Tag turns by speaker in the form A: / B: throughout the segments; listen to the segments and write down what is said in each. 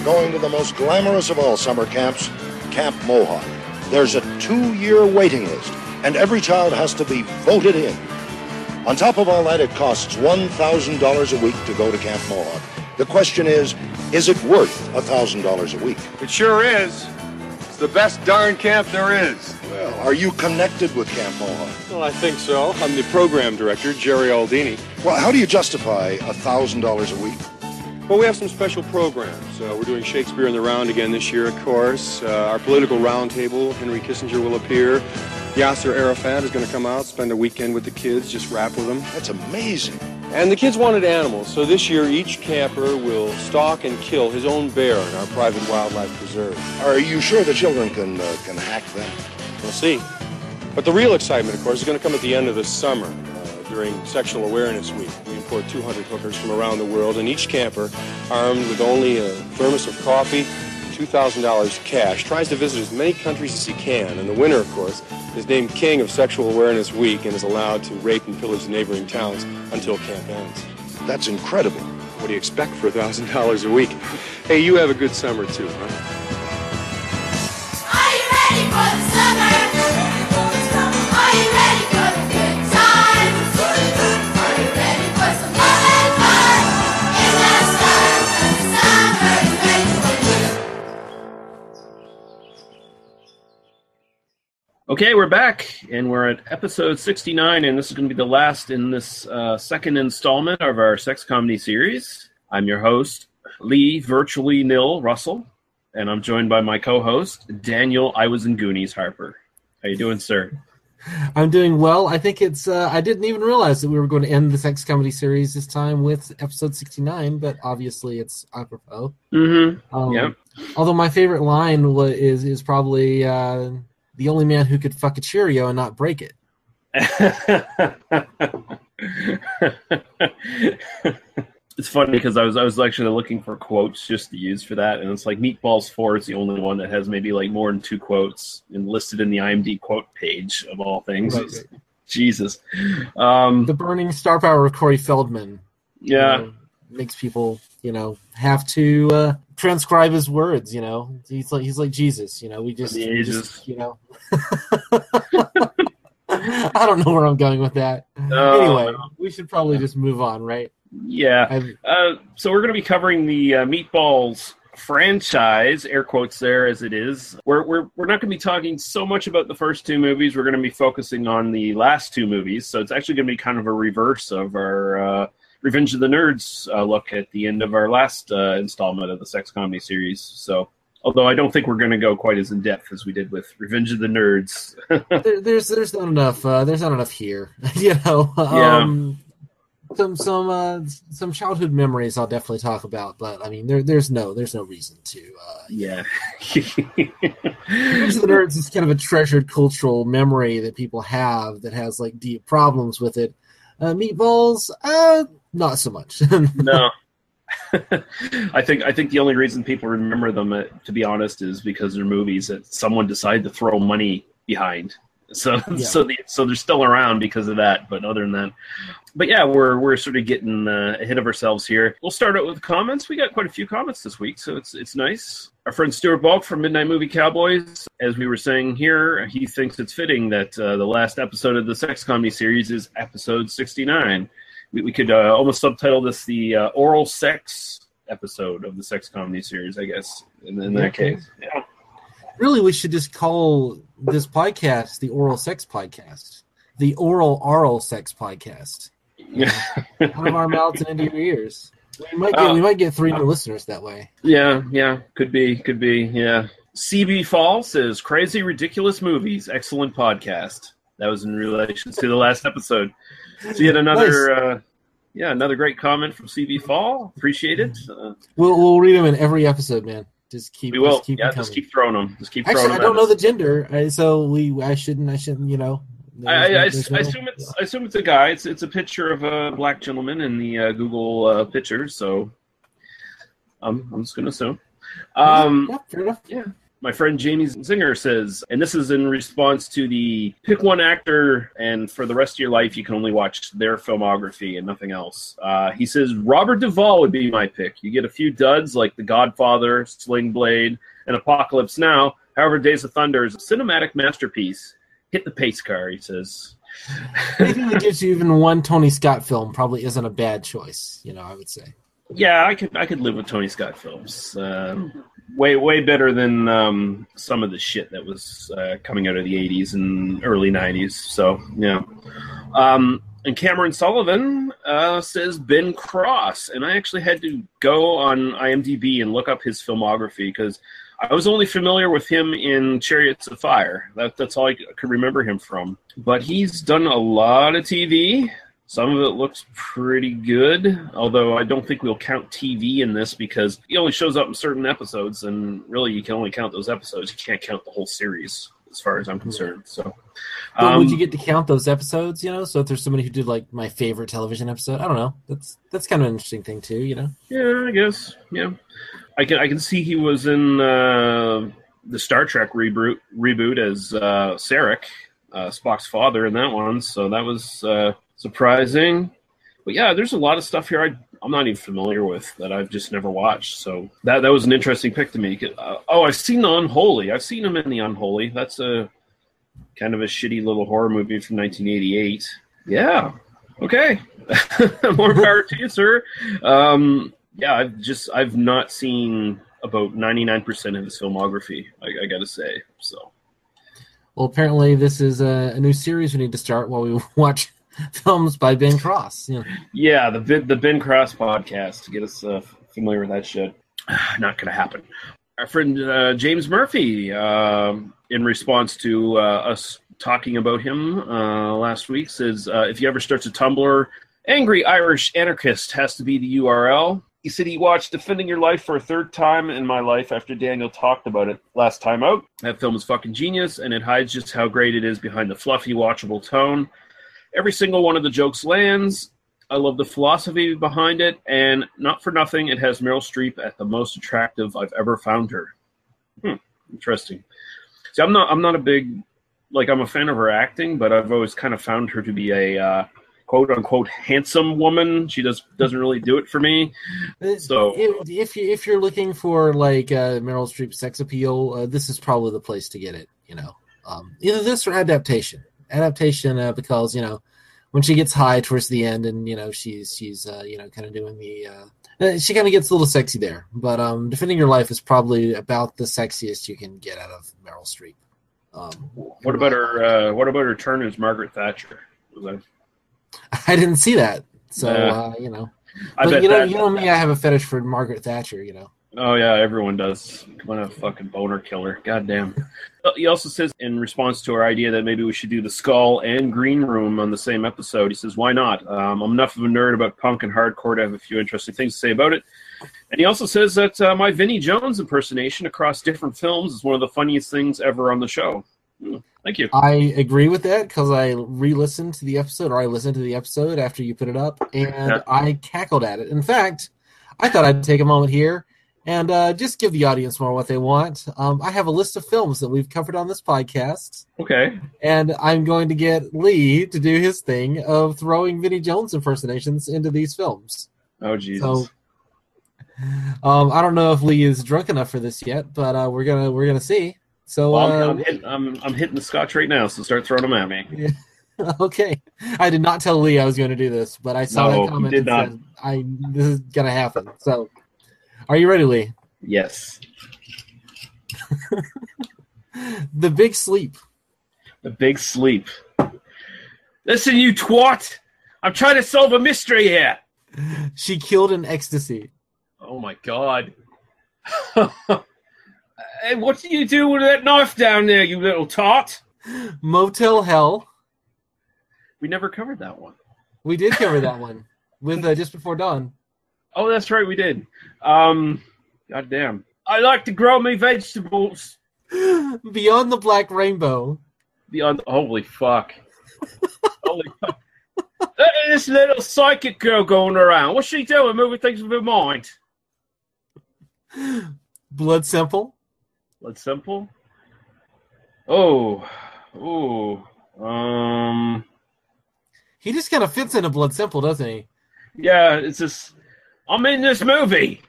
A: Are
B: going to the most glamorous of all summer camps, Camp Mohawk. There's a two year waiting list, and every child has to be voted in. On top of all that, it costs $1,000 a week to go to Camp Mohawk. The question is is it worth $1,000 a week?
C: It sure is. It's the best darn camp there is.
B: Well, are you connected with Camp Mohawk?
C: Well, I think so. I'm the program director, Jerry Aldini.
B: Well, how do you justify $1,000 a week?
C: Well, we have some special programs. Uh, we're doing Shakespeare in the Round again this year, of course. Uh, our political roundtable, Henry Kissinger will appear. Yasser Arafat is going to come out, spend a weekend with the kids, just rap with them.
B: That's amazing.
C: And the kids wanted animals, so this year each camper will stalk and kill his own bear in our private wildlife preserve.
B: Are you sure the children can, uh, can hack that?
C: We'll see. But the real excitement, of course, is going to come at the end of the summer uh, during Sexual Awareness Week. We import 200 hookers from around the world, and each camper, armed with only a thermos of coffee, $2,000 cash, tries to visit as many countries as he can. And the winner, of course, is named King of Sexual Awareness Week and is allowed to rape and pillage neighboring towns until camp ends.
B: That's incredible.
C: What do you expect for $1,000 a week? Hey, you have a good summer, too, huh?
A: Are you ready for the summer?
D: Okay, we're back, and we're at episode 69, and this is going to be the last in this uh, second installment of our sex comedy series. I'm your host, Lee Virtually Nil Russell, and I'm joined by my co-host, Daniel I Was in Goonies Harper. How you doing, sir?
E: I'm doing well. I think it's. Uh, I didn't even realize that we were going to end the sex comedy series this time with episode 69, but obviously it's apropos.
D: Mm-hmm.
E: Um,
D: Yep.
E: Although my favorite line is is probably uh, the only man who could fuck a Cheerio and not break it.
D: it's funny because I was I was actually looking for quotes just to use for that, and it's like Meatballs Four is the only one that has maybe like more than two quotes listed in the IMD quote page of all things.
E: Right.
D: Jesus, um,
E: The burning star power of Corey Feldman. you
D: yeah,
E: know, makes people you know have to uh, transcribe his words. You know, he's like he's like Jesus. You know, we just, we just you know. I don't know where I'm going with that.
D: No,
E: anyway,
D: no.
E: we should probably just move on, right?
D: yeah. Uh, so we're going to be covering the uh, Meatballs franchise, air quotes there as it is. We're we're we're not going to be talking so much about the first two movies. We're going to be focusing on the last two movies. So it's actually going to be kind of a reverse of our uh, Revenge of the Nerds uh, look at the end of our last uh, installment of the sex comedy series. So. Although I don't think we're going to go quite as in depth as we did with Revenge of the Nerds.
E: there, there's there's not enough uh, there's not enough here, you know. Um, some some uh, some childhood memories I'll definitely talk about, but I mean there there's no there's no reason to. Uh,
D: yeah.
E: Revenge of the Nerds is kind of a treasured cultural memory that people have that has like deep problems with it. Uh, meatballs, uh, not so much.
D: no. I think I think the only reason people remember them, uh, to be honest, is because they're movies that someone decided to throw money behind. So
E: Yeah.
D: so the, so they're still around because of that. But other than that, but yeah, we're we're sort of getting uh, ahead of ourselves here. We'll start out with comments. We got quite a few comments this week, so it's it's nice. Our friend Stuart Balk from Midnight Movie Cowboys, as we were saying here, he thinks it's fitting that uh, the last episode of the sex comedy series is episode sixty nine. We, we could uh, almost subtitle this the uh, oral sex episode of the sex comedy series, I guess. In, in that case, yeah.
E: Really, we should just call this podcast the Oral Sex Podcast, the Oral Oral Sex Podcast.
D: Yeah.
E: Out of our mouths and into your ears. We might get
D: Oh.
E: we might get three new listeners that way.
D: Yeah, yeah, could be, could be, yeah. CB Fall says crazy, ridiculous movies, excellent podcast. That was in relation to the last episode. So yet another, uh, yeah, another great comment from CB Fall. Appreciate it. Uh,
E: We'll we'll read them in every episode, man. Just keep
D: we will.
E: just keep
D: yeah, just keep throwing them. Just keep
E: Actually, I don't know
D: at
E: the gender, uh, so we I shouldn't I shouldn't you know.
D: I, I, I, I assume it's I assume it's a guy. It's it's a picture of a black gentleman in the uh, Google uh, pictures. So, um, I'm just gonna assume. Um,
E: yeah, fair enough.
D: My friend Jamie Zinger says, and this is in response to the pick one actor, and for the rest of your life, you can only watch their filmography and nothing else. Uh, he says, Robert Duvall would be my pick. You get a few duds like The Godfather, Sling Blade, and Apocalypse Now. However, Days of Thunder is a cinematic masterpiece. Hit the pace car, he says.
E: Anything that gives you even one Tony Scott film probably isn't a bad choice. You know, I would say.
D: Yeah, I could I could live with Tony Scott films. Uh, way way better than um, some of the shit that was uh, coming out of the '80s and early '90s. So yeah. Um, and Cameron Sullivan uh, says Ben Cross, and I actually had to go on IMDb and look up his filmography because I was only familiar with him in Chariots of Fire. That, that's all I could remember him from. But he's done a lot of TV. Some of it looks pretty good, although I don't think we'll count TV in this because he only shows up in certain episodes, and really you can only count those episodes. You can't count the whole series, as far as I'm concerned. So, um,
E: would you get to count those episodes? You know, so if there's somebody who did like my favorite television episode, I don't know. That's that's kind of an interesting thing too. You know.
D: Yeah, I guess. Yeah, I can. I can see he was in uh, the Star Trek reboot reboot as uh, Sarek, uh, Spock's father, in that one. So that was uh, surprising. But yeah, there's a lot of stuff here I, I'm not even familiar with that I've just never watched. So that that was an interesting pick to me. Uh, oh, I've seen the Unholy. I've seen him in the Unholy. That's a kind of a shitty little horror movie from 1988. Yeah. Okay. More power to you, sir. Um, yeah, I've just I've not seen about 99% of his filmography. I, I got to say. So
E: Well, apparently this is a, a new series we need to start while we watch films by Ben Cross. You know.
D: yeah, the Ben- the Ben Cross podcast to get us uh, familiar with that shit. Not gonna happen. Our friend uh, James Murphy, um, in response to uh, us talking about him uh, last week, says uh, if you ever start a Tumblr, angry Irish anarchist has to be the URL. He said he watched Defending Your Life for a third time in my life after Daniel talked about it last time out. That film is fucking genius, and it hides just how great it is behind the fluffy, watchable tone. Every single one of the jokes lands. I love the philosophy behind it, and not for nothing, it has Meryl Streep at the most attractive I've ever found her. Hmm, interesting. See, I'm not, I'm not a big, like, I'm a fan of her acting, but I've always kind of found her to be a uh, quote unquote handsome woman. She does doesn't really do it for me. So-
E: if, if you if you're looking for like uh, Meryl Streep sex appeal, uh, this is probably the place to get it. You know, um, either this or adaptation. Adaptation uh, because you know when she gets high towards the end, and you know she's she's uh, you know kind of doing the. Uh, uh, she kind of gets a little sexy there, but um, defending your life is probably about the sexiest you can get out of Meryl Streep. Um,
D: What about her? Uh, what about her turn as Margaret Thatcher? That-
E: I didn't see that, so uh, you know.
D: I
E: But you know, you know me, I have a fetish for Margaret Thatcher. You know.
D: Oh yeah, everyone does. What a fucking boner killer. God damn. He also says in response to our idea that maybe we should do the Skull and Green Room on the same episode. He says, "Why not? Um, I'm enough of a nerd about punk and hardcore to have a few interesting things to say about it." And he also says that uh, my Vinnie Jones impersonation across different films is one of the funniest things ever on the show. Hmm, Thank you.
E: I agree with that because I re-listened to the episode, or I listened to the episode after you put it up, and
D: Yeah.
E: I cackled at it. In fact, I thought I'd take a moment here and uh, just give the audience more what they want. Um, I have a list of films that we've covered on this podcast,
D: Okay.
E: and I'm going to get Lee to do his thing of throwing Vinnie Jones impersonations into these films.
D: Oh Jesus.
E: So, um, I don't know if Lee is drunk enough for this yet, but uh, we're gonna we're gonna see. So,
D: Well, I'm,
E: uh,
D: I'm, hitting, I'm, I'm hitting the scotch right now, so start throwing them at me.
E: okay. I did not tell Lee I was going to do this, but I saw
D: No,
E: that
D: you
E: comment
D: did
E: and
D: not.
E: said, I this is going to happen. So, are you ready, Lee?
D: Yes.
E: The Big Sleep.
D: The Big Sleep. Listen, you twat! I'm trying to solve a mystery here.
E: She killed in ecstasy.
D: Oh my god. hey, what do you do with that knife down there, you little tot?
E: Motel Hell.
D: We never covered that one.
E: We did cover that one with uh, Just Before Dawn.
D: Oh, that's right, we did. Um, god damn. I like to grow me vegetables.
E: Beyond the Black Rainbow.
D: Beyond, holy fuck. holy fuck. Look at this little psychic girl going around. What's she doing? Moving things with her mind.
E: Blood Simple.
D: Let's simple. Oh, oh, um,
E: He just kind of fits into Blood Simple, doesn't he?
D: yeah. It's just I'm in this movie.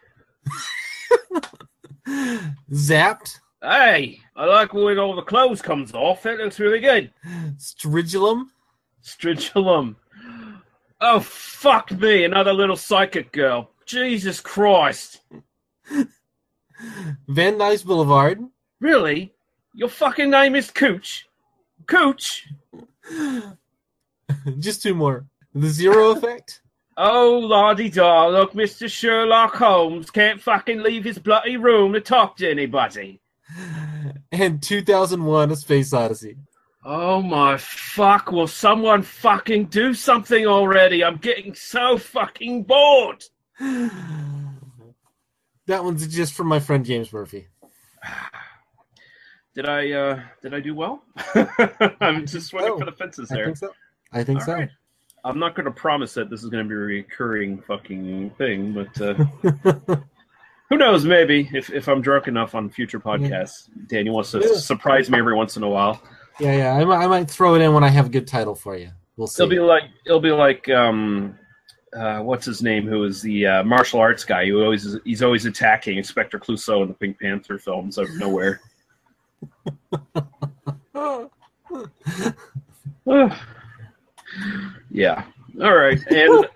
E: Zapped.
D: Hey, I like when all the clothes comes off. It looks really good.
E: Stridulum.
D: Stridulum. Oh fuck me! Another little psychic girl. Jesus Christ!
E: Van Nuys Boulevard.
D: Really? Your fucking name is Cooch? Cooch?
E: Just two more. The Zero Effect.
D: Oh, lordy da, look, Mr. Sherlock Holmes can't fucking leave his bloody room to talk to anybody.
E: And 2001 A Space Odyssey.
D: Oh my fuck, will someone fucking do something already? I'm getting so fucking bored.
E: That one's just from my friend James Murphy.
D: Did I uh did I do well? I'm just swinging
E: Oh,
D: for the fences there.
E: I think so. I think
D: All
E: so.
D: right. I'm not going to promise that this is going to be a recurring fucking thing, but uh, who knows? Maybe if, if I'm drunk enough on future podcasts, Daniel wants to
E: Yeah.
D: surprise me every once in a while.
E: yeah, yeah. I might, I might throw it in when I have a good title for you. We'll see.
D: It'll be like it'll be like um, uh, what's his name? Who is the uh, martial arts guy? Who always is, he's always attacking Inspector Clouseau in the Pink Panther films out of nowhere. yeah. All right. And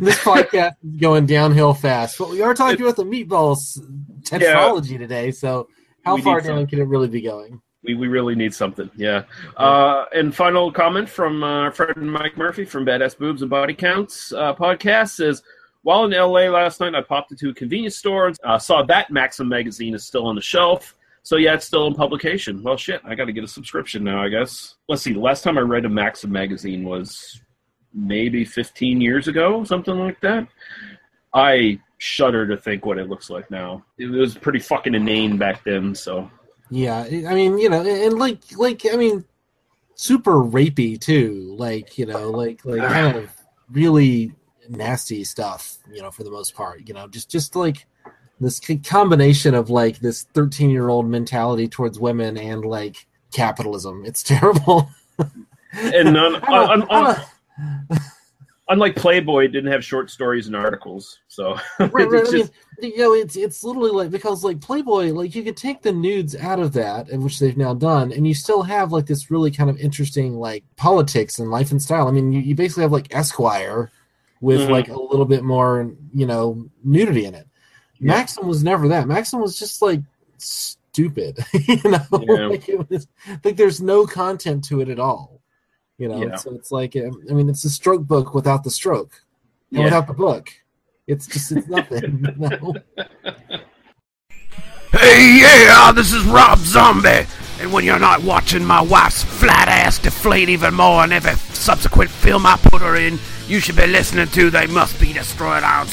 E: this podcast is going downhill fast, but we are talking about the meatballs tetralogy today. So, how far
D: need some-
E: down can it really be going?
D: We, we really need something, yeah. Uh, and final comment from uh, our friend Mike Murphy from Badass Boobs and Body Counts uh, podcast says, while in LA last night, I popped into a convenience store and uh, saw that Maxim magazine is still on the shelf. So yeah, it's still in publication. Well, shit, I got to get a subscription now, I guess. Let's see. The last time I read a Maxim magazine was maybe 15 years ago, something like that. I shudder to think what it looks like now. It was pretty fucking inane back then. So
E: Yeah, I mean, you know, and like, like, I mean, super rapey too. Like, you know, like, like kind of really nasty stuff. You know, for the most part, you know, just, just like this combination of like this thirteen-year-old mentality towards women and like capitalism. It's terrible.
D: and none,
E: I'm a-
D: un- un-
E: I'm a-
D: unlike Playboy, didn't have short stories and articles. So
E: right, right.
D: it's
E: I mean, you know, it's it's literally like because like Playboy, like you could take the nudes out of that, which they've now done, and you still have like this really kind of interesting like politics and life and style. I mean, you, you basically have like Esquire with
D: Mhm.
E: like a little bit more, you know, nudity in it.
D: Yeah.
E: Maxim was never that. Maxim was just like stupid, you know.
D: Yeah.
E: like it was like there's no content to it at all, you know.
D: Yeah.
E: So it's like um, I mean, it's a stroke book without the stroke and
D: Yeah.
E: without the book. It's just it's nothing. you know?
F: Hey, yeah, this is Rob Zombie. And when you're not watching my wife's flat ass deflate even more in every subsequent film I put her in, you should be listening to They Must Be Destroyed on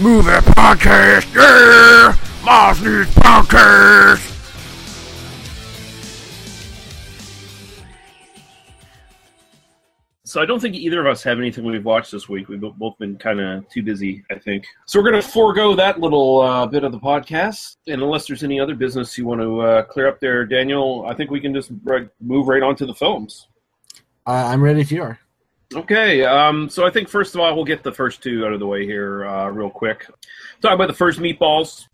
F: Sight Movie Podcast. Yeah! Mars News Podcast.
D: so I don't think either of us have anything we've watched this week. We've both been kind of too busy, I think. So we're going to forego that little uh, bit of the podcast. And unless there's any other business you want to uh, clear up there, Daniel, I think we can just right, move right on to the films.
E: I I'm ready if you are.
D: Okay, um, so I think first of all we'll get the first two out of the way here uh, real quick. Talk about the first meatballs.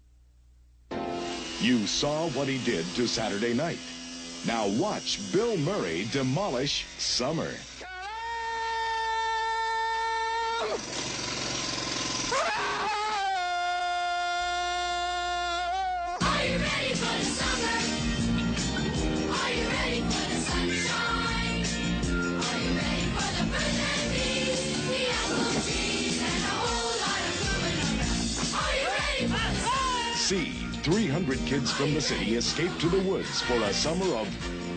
G: You saw what he did to Saturday night. Now watch Bill Murray demolish Summer.
A: Are you ready for the summer?
G: See 300 kids from the city escape to the woods for a summer of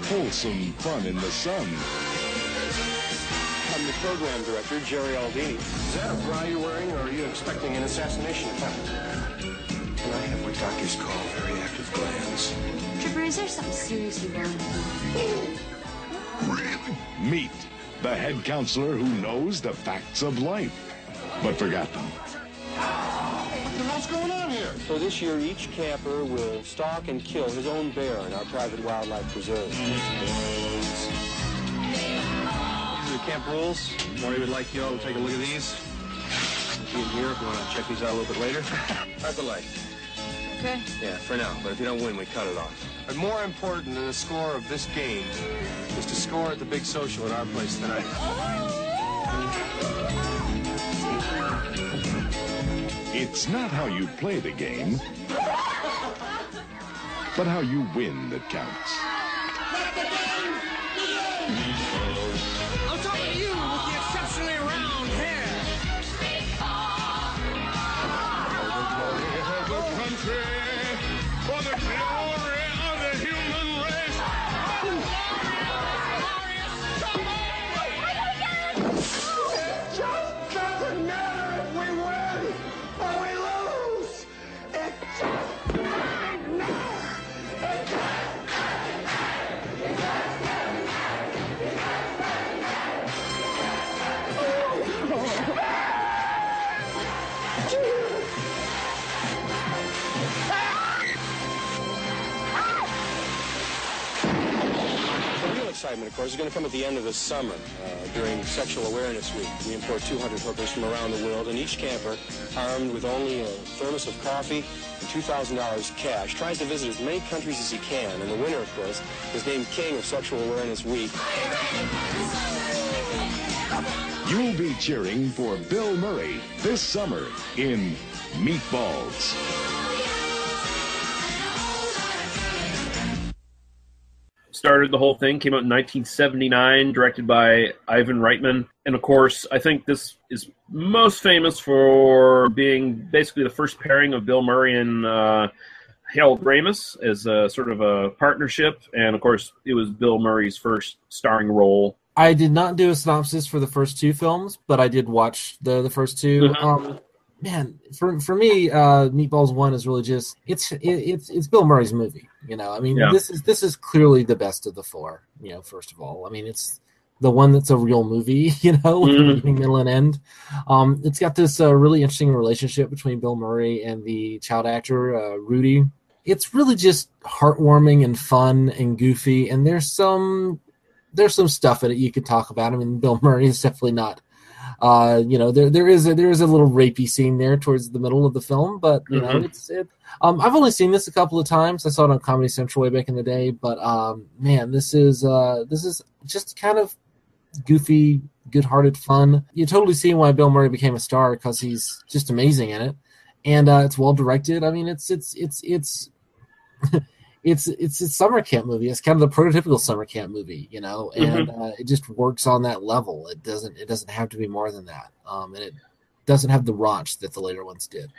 G: wholesome fun in the sun.
C: I'm the program director, Jerry Aldini. Is that a bra you're wearing, or are you expecting an assassination attempt?
H: And I have what doctors call very active glands.
A: Tripper, is there something seriously wrong with you?
G: Meet the head counselor who knows the facts of life, but forgot them.
I: What the hell's going on here?
C: So this year, each camper will stalk and kill his own bear in our private wildlife preserve. These are the camp rules. Maury would like you all to take a look at these. See in here if you want to check these out a little bit later. How's the light?
A: Okay.
C: Yeah, for now. But if you don't win, we cut it off. But more important than the score of this game is to score at the big social at our place tonight. Oh!
G: It's not how you play the game, but how you win that counts.
I: Of
C: course, is going to come at the end of the summer uh, during Sexual Awareness Week. We import 200 hookers from around the world, and each camper, armed with only a thermos of coffee and $2,000 cash, tries to visit as many countries as he can. And the winner, of course, is named King of Sexual Awareness Week.
G: You'll be cheering for Bill Murray this summer in Meatballs.
D: Started the whole thing. Came out in 1979, directed by Ivan Reitman, and of course, I think this is most famous for being basically the first pairing of Bill Murray and uh, Harold Ramis as a sort of a partnership, and of course, it was Bill Murray's first starring role.
E: I did not do a synopsis for the first two films, but I did watch the the first 2
D: Mhm.
E: Um, man, for for me, uh, Meatballs One is really just it's it, it's it's Bill Murray's movie. You know, I mean,
D: Yeah.
E: this is this is clearly the best of the four. You know, first of all, I mean, it's the one that's a real movie. You know,
D: Mhm.
E: beginning, middle, and end. Um, it's got this uh, really interesting relationship between Bill Murray and the child actor uh, Rudy. It's really just heartwarming and fun and goofy, and there's some there's some stuff in it you could talk about. I mean, Bill Murray is definitely not. Uh, you know, there there is a, there is a little rapey scene there towards the middle of the film, but you know,
D: Mhm.
E: it's it. Um, I've only seen this a couple of times. I saw it on Comedy Central way back in the day, but um, man, this is uh, this is just kind of goofy, good-hearted fun. You totally see why Bill Murray became a star because he's just amazing in it, and uh, it's well directed. I mean, it's it's it's it's. It's it's a summer camp movie. It's kind of the prototypical summer camp movie, you know, and uh, it just works on that level. It doesn't it doesn't have to be more than that, um, and it doesn't have the raunch that the later ones did.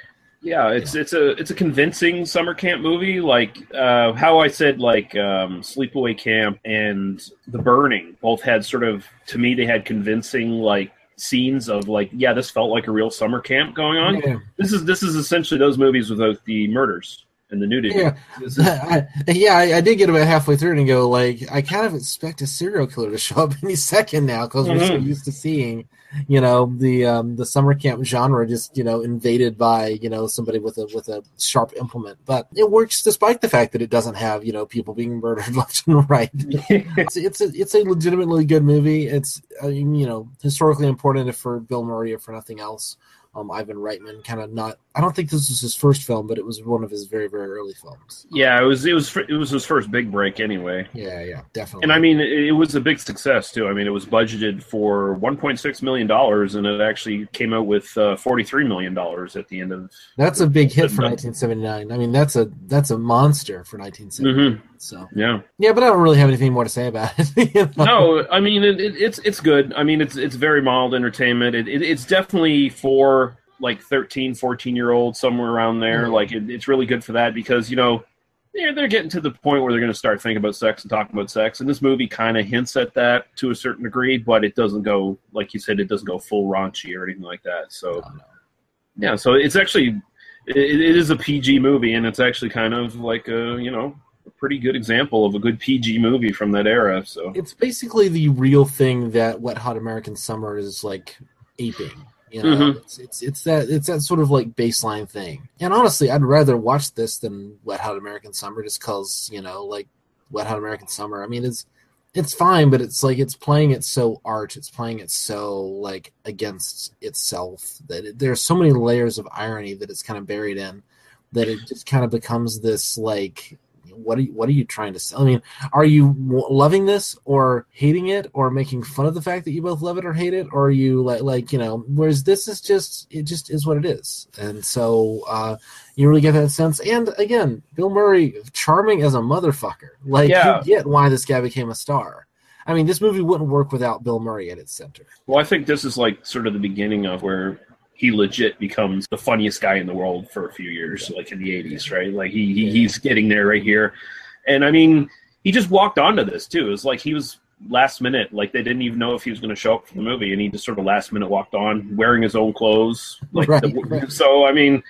D: Yeah, it's it's a it's a convincing summer camp movie. Like uh, how I said, like um, Sleepaway Camp and The Burning both had sort of to me they had convincing like scenes of like yeah this felt like a real summer camp going on.
E: Yeah.
D: This is this is essentially those movies without the murders and the nudity.
E: Yeah, I, yeah, I, I did get about halfway through and go like, I kind of expect a serial killer to show up any second now because we're so
D: Mhm.
E: used to seeing, you know, the um, the summer camp genre just you know invaded by you know somebody with a with a sharp implement. But it works despite the fact that it doesn't have you know people being murdered left and right. it's it's a, it's a legitimately good movie. It's uh, you know historically important for Bill Murray or for nothing else. Um, Ivan Reitman kind of not. I don't think this was his first film, but it was one of his very very early films.
D: yeah, it was it was it was his first big break anyway.
E: Yeah, yeah, definitely.
D: And I mean, it, was a big success too. I mean, it was budgeted for 1.6 million dollars, and it actually came out with uh, 43 million dollars at the end of.
E: that's a big hit for 1979. I mean, that's a that's a monster for 1979.
D: Mhm.
E: So
D: Yeah.
E: yeah, but I don't really have anything more to say about it. you know?
D: No, I mean it, it, it's it's good. I mean it's it's very mild entertainment. It, it, it's definitely for like 13, 14 year olds, somewhere around there.
E: Mhm.
D: Like, it, it's really good for that because, you know, they're, they're getting to the point where they're going to start thinking about sex and talking about sex. And this movie kind of hints at that to a certain degree, but it doesn't go, like you said, it doesn't go full raunchy or anything like that. So,
E: No, no.
D: yeah, so it's actually, it, it is a PG movie, and it's actually kind of like a, you know, a pretty good example of a good PG movie from that era. So,
E: It's basically the real thing that Wet Hot American Summer is like aping. You know,
D: Mhm.
E: it's, it's it's that it's that sort of like baseline thing. And honestly, I'd rather watch this than Wet Hot American Summer, just because you know, like Wet Hot American Summer. I mean, it's it's fine, but it's like it's playing it so arch. It's playing it so like against itself that it, there's so many layers of irony that it's kind of buried in that it just kind of becomes this like what are you, what are you trying to sell? I mean, are you w- loving this or hating it or making fun of the fact that you both love it or hate it? Or are you like like you know whereas this is just it just is what it is. And so uh you really get that sense. And again bill murray charming as a motherfucker. Like
D: Yeah.
E: you get why this guy became a star. I mean this movie wouldn't work without bill murray at its center.
D: Well, I think this is like sort of the beginning of where he legit becomes the funniest guy in the world for a few years, like in the 80s, right? Like, he, he he's getting there right here. And I mean, he just walked onto this, too. It was like he was last minute, like they didn't even know if he was going to show up for the movie, and he just sort of last minute walked on wearing his own clothes. Like,
E: Right,
D: the-
E: right.
D: so, I mean,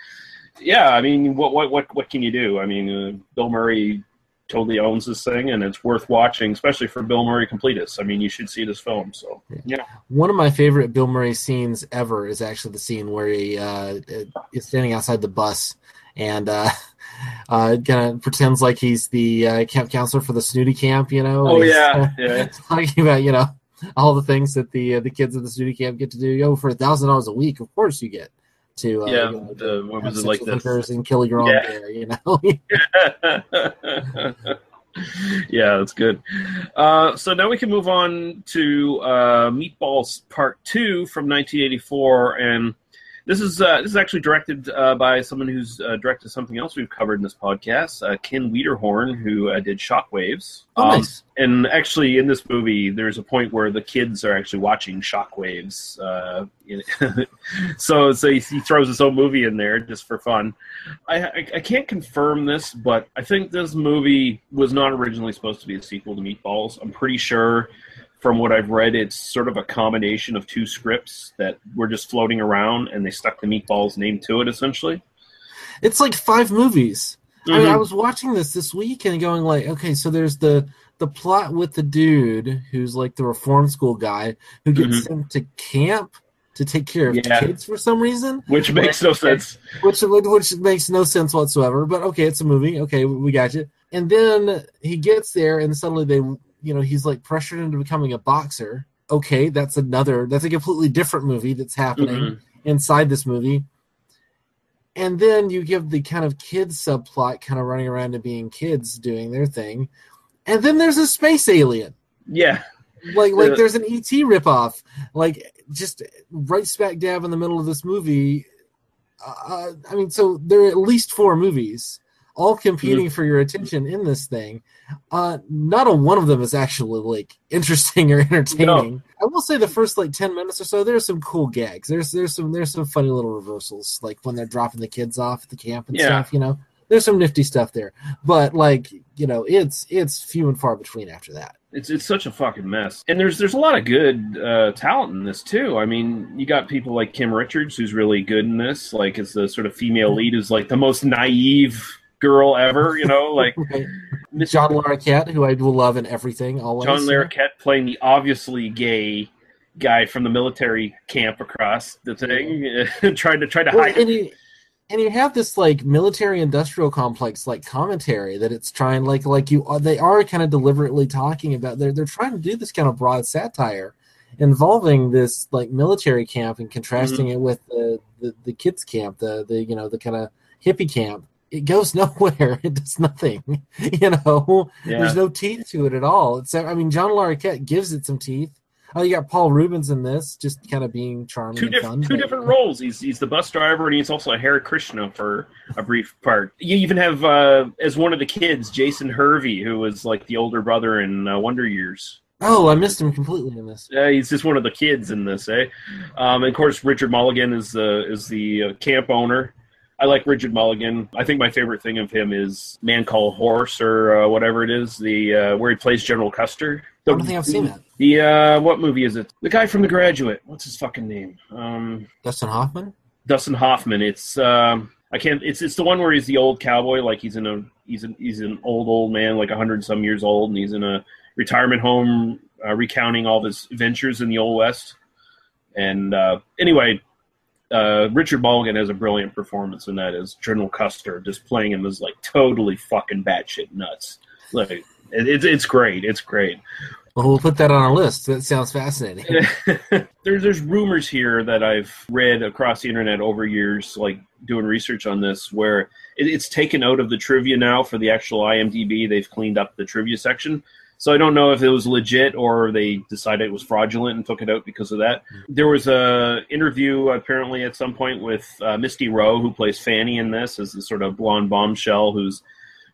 D: yeah, I mean, what what what what can you do? I mean, uh, Bill Murray totally owns this thing, and it's worth watching, especially for Bill Murray completists. I mean, you should see this film. So yeah,
E: one of my favorite bill murray scenes ever is actually the scene where he uh is standing outside the bus and uh uh kind of pretends like he's the uh, camp counselor for the snooty camp you know
D: Oh, yeah,
E: uh,
D: yeah.
E: talking about you know all the things that the uh, the kids at the snooty camp get to do oh for a thousand dollars a week of course you get to uh,
D: Yeah,
E: you know,
D: the- what was it like this?
E: and kill your own
D: Yeah.
E: bear you know
D: yeah, that's good. Uh, so now we can move on to uh, Meatballs Part Two from 1984, and this is uh, this is actually directed uh, by someone who's uh, directed something else we've covered in this podcast, uh, Ken Wiederhorn, who uh, did Shockwaves.
E: oh
D: Um,
E: nice
D: and actually, in this movie, there's a point where the kids are actually watching Shockwaves. Uh, so, so he, he throws his own movie in there just for fun. I, I, I can't confirm this, but I think this movie was not originally supposed to be a sequel to Meatballs. I'm pretty sure, from what I've read, it's sort of a combination of two scripts that were just floating around, and they stuck the Meatballs name to it, essentially.
E: it's like five movies I, mean, I
D: Mhm.
E: was watching this this week and going like, okay, so there's the the plot with the dude who's like the reform school guy who gets
D: Mhm.
E: sent to camp to take care of
D: Yeah.
E: kids for some reason,
D: Which makes no sense.
E: which which makes no sense whatsoever. But okay, it's a movie. Okay, we got you. And then he gets there, and suddenly they, you know, he's like pressured into becoming a boxer. Okay, that's another. That's a completely different movie that's happening
D: Mhm.
E: inside this movie. And then you give the kind of kids subplot kind of running around and being kids doing their thing. And then there's a space alien.
D: Yeah.
E: Like like
D: Uh,
E: there's an ET ripoff. Like just right smack dab in the middle of this movie. Uh, I mean, so there are at least four movies, all competing
D: Mm-hmm.
E: for your attention in this thing. Uh, not a one of them is actually like interesting or entertaining. I will say the first like ten minutes or so, there's some cool gags. There's there's some there's some funny little reversals, like when they're dropping the kids off at the camp and
D: Yeah.
E: stuff. You know, there's some nifty stuff there. But like you know, it's it's few and far between after that.
D: It's it's such a fucking mess, and there's there's a lot of good uh, talent in this too. I mean, you got people like Kim Richards, who's really good in this. Like, as the sort of female lead, who's like the most naive girl ever. You know, like. Miss
E: John Larroquette, who I will love in everything, always.
D: John Larroquette playing the obviously gay guy from the military camp across the thing, trying to try to
E: Well,
D: hide.
E: and
D: it.
E: you, and you have this like military industrial complex like commentary that it's trying like like you uh, they are kind of deliberately talking about they're they're trying to do this kind of broad satire involving this like military camp and contrasting
D: Mm-hmm.
E: it with the, the the kids camp the the you know the kind of hippie camp it goes nowhere it does nothing you know
D: Yeah.
E: there's no teeth to it at all it's i mean john larroquette gives it some teeth oh you got paul reubens in this just kind of being charming
D: two
E: and
D: different
E: fun
D: two
E: but-
D: different roles. He's he's the bus driver and he's also a Hare Krishna for a brief part. You even have uh, as one of the kids Jason Hervey, who was like the older brother in uh, Wonder Years.
E: Oh, I missed him completely in this.
D: Yeah, he's just one of the kids in this, eh? Um, and of course, Richard Mulligan is uh, is the uh, camp owner. I like Richard Mulligan. I think my favorite thing of him is Man Called Horse or uh, whatever it is, the uh, where he plays General Custer.
E: I don't think I've seen that.
D: The uh, what movie is it? The guy from The Graduate. What's his fucking name? Um,
E: Dustin Hoffman.
D: Dustin Hoffman. It's um, I can't. It's it's the one where he's the old cowboy, like he's in a he's an he's an old old man, like a hundred some years old, and he's in a retirement home, uh, recounting all his adventures in the old west. And uh, anyway, uh, Richard Mulligan has a brilliant performance in that as General Custer, just playing him as like totally fucking batshit nuts. Like it, it's it's great. It's great.
E: Well, we'll put that on our list. That sounds fascinating.
D: there's there's rumors here that I've read across the internet over years, like doing research on this, where it, it's taken out of the trivia now for the actual IMDb. They've cleaned up the trivia section, so I don't know if it was legit or they decided it was fraudulent and took it out because of that. There was a interview apparently at some point with uh, Misty Rowe, who plays Fanny in this, as the sort of blonde bombshell who's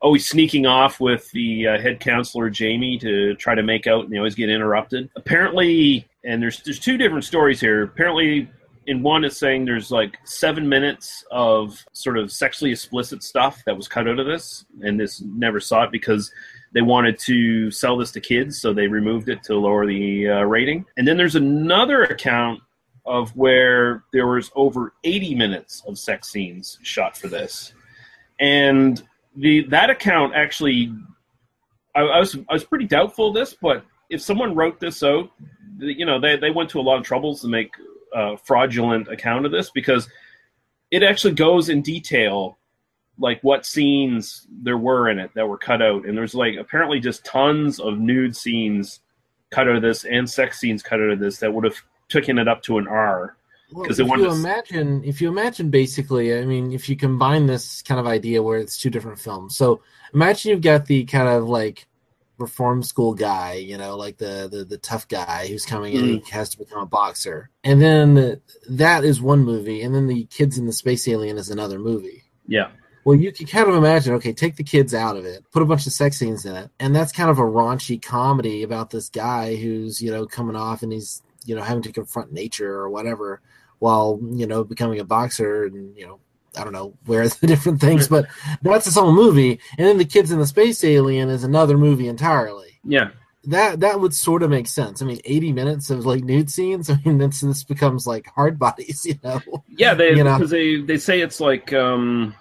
D: always sneaking off with the uh, head counselor Jamie to try to make out, and they always get interrupted. Apparently, and there's there's two different stories here. Apparently, in one it's saying there's like seven minutes of sort of sexually explicit stuff that was cut out of this, and this never saw it because they wanted to sell this to kids, so they removed it to lower the uh, rating. And then there's another account of where there was over 80 minutes of sex scenes shot for this, and the that account actually, I, I was I was pretty doubtful of this, but if someone wrote this out, you know, they they went to a lot of troubles to make a fraudulent account of this because it actually goes in detail like what scenes there were in it that were cut out. And there's like apparently just tons of nude scenes cut out of this and sex scenes cut out of this that would have taken it up to an R.
E: Well,
D: because
E: if
D: they wanted
E: you
D: to
E: imagine, if you imagine, basically, I mean, if you combine this kind of idea where it's two different films, so imagine you've got the kind of like reform school guy, you know, like the the, the tough guy who's coming in,
D: Mm-hmm.
E: he has to become a boxer, and then that is one movie, and then the kids in the space alien is another movie.
D: yeah
E: Well, you can kind of imagine, okay, take the kids out of it, put a bunch of sex scenes in it, and that's kind of a raunchy comedy about this guy who's, you know, coming off and he's, you know, having to confront nature or whatever while, you know, becoming a boxer and, you know, I don't know where the different things, but that's its own movie. And then the kids in the space alien is another movie entirely.
D: yeah
E: That that would sort of make sense. I mean, 80 minutes of like nude scenes. I mean, this this becomes like hard bodies, you know.
D: Yeah, they
E: You know?
D: because they they say it's like um,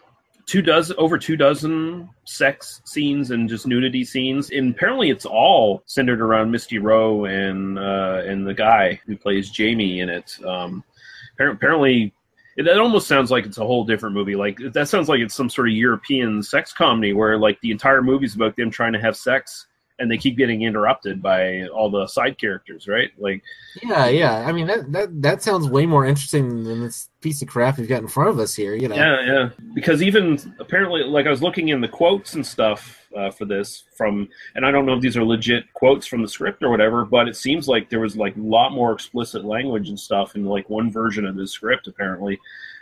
D: two dozen over two dozen sex scenes and just nudity scenes, and apparently it's all centered around Misty Rowe and uh, and the guy who plays Jamie in it. Um, apparently. It, almost sounds like it's a whole different movie. Like that sounds like it's some sort of European sex comedy where like the entire movie's about them trying to have sex and they keep getting interrupted by all the side characters, right? Like
E: Yeah, yeah. I mean that that that sounds way more interesting than this piece of crap we've got in front of us here. You know.
D: Yeah, yeah. Because even apparently, like I was looking in the quotes and stuff uh, for this from, and I don't know if these are legit quotes from the script or whatever, but it seems like there was like a lot more explicit language and stuff in like one version of the script apparently.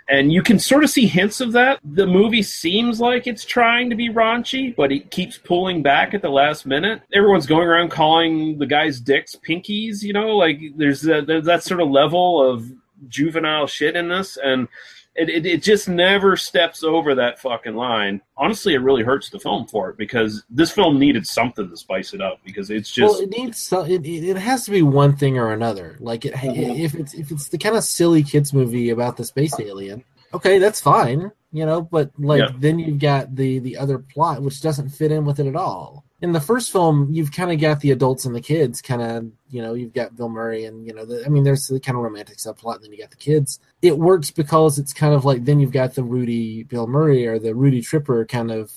D: And you can sort of see hints of that. The movie seems like it's trying to be raunchy, but it keeps pulling back at the last minute. Everyone's going around calling the guy's dicks pinkies, you know, like there's that, there's that sort of level of juvenile shit in this, and it, it, it just never steps over that fucking line. Honestly, it really hurts the film for it because this film needed something to spice it up because it's just
E: well, it needs so, it, it has to be one thing or another. Like it, if it's if it's the kind of silly kids movie about the space alien, okay, that's fine, you know. But like
D: Yeah.
E: then you've got the the other plot which doesn't fit in with it at all. In the first film, you've kind of got the adults and the kids, kind of you know you've got Bill Murray and you know the, I mean there's the kind of romantic subplot, and then you got the kids. It works because it's kind of like then you've got the Rudy Bill Murray or the Rudy Tripper kind of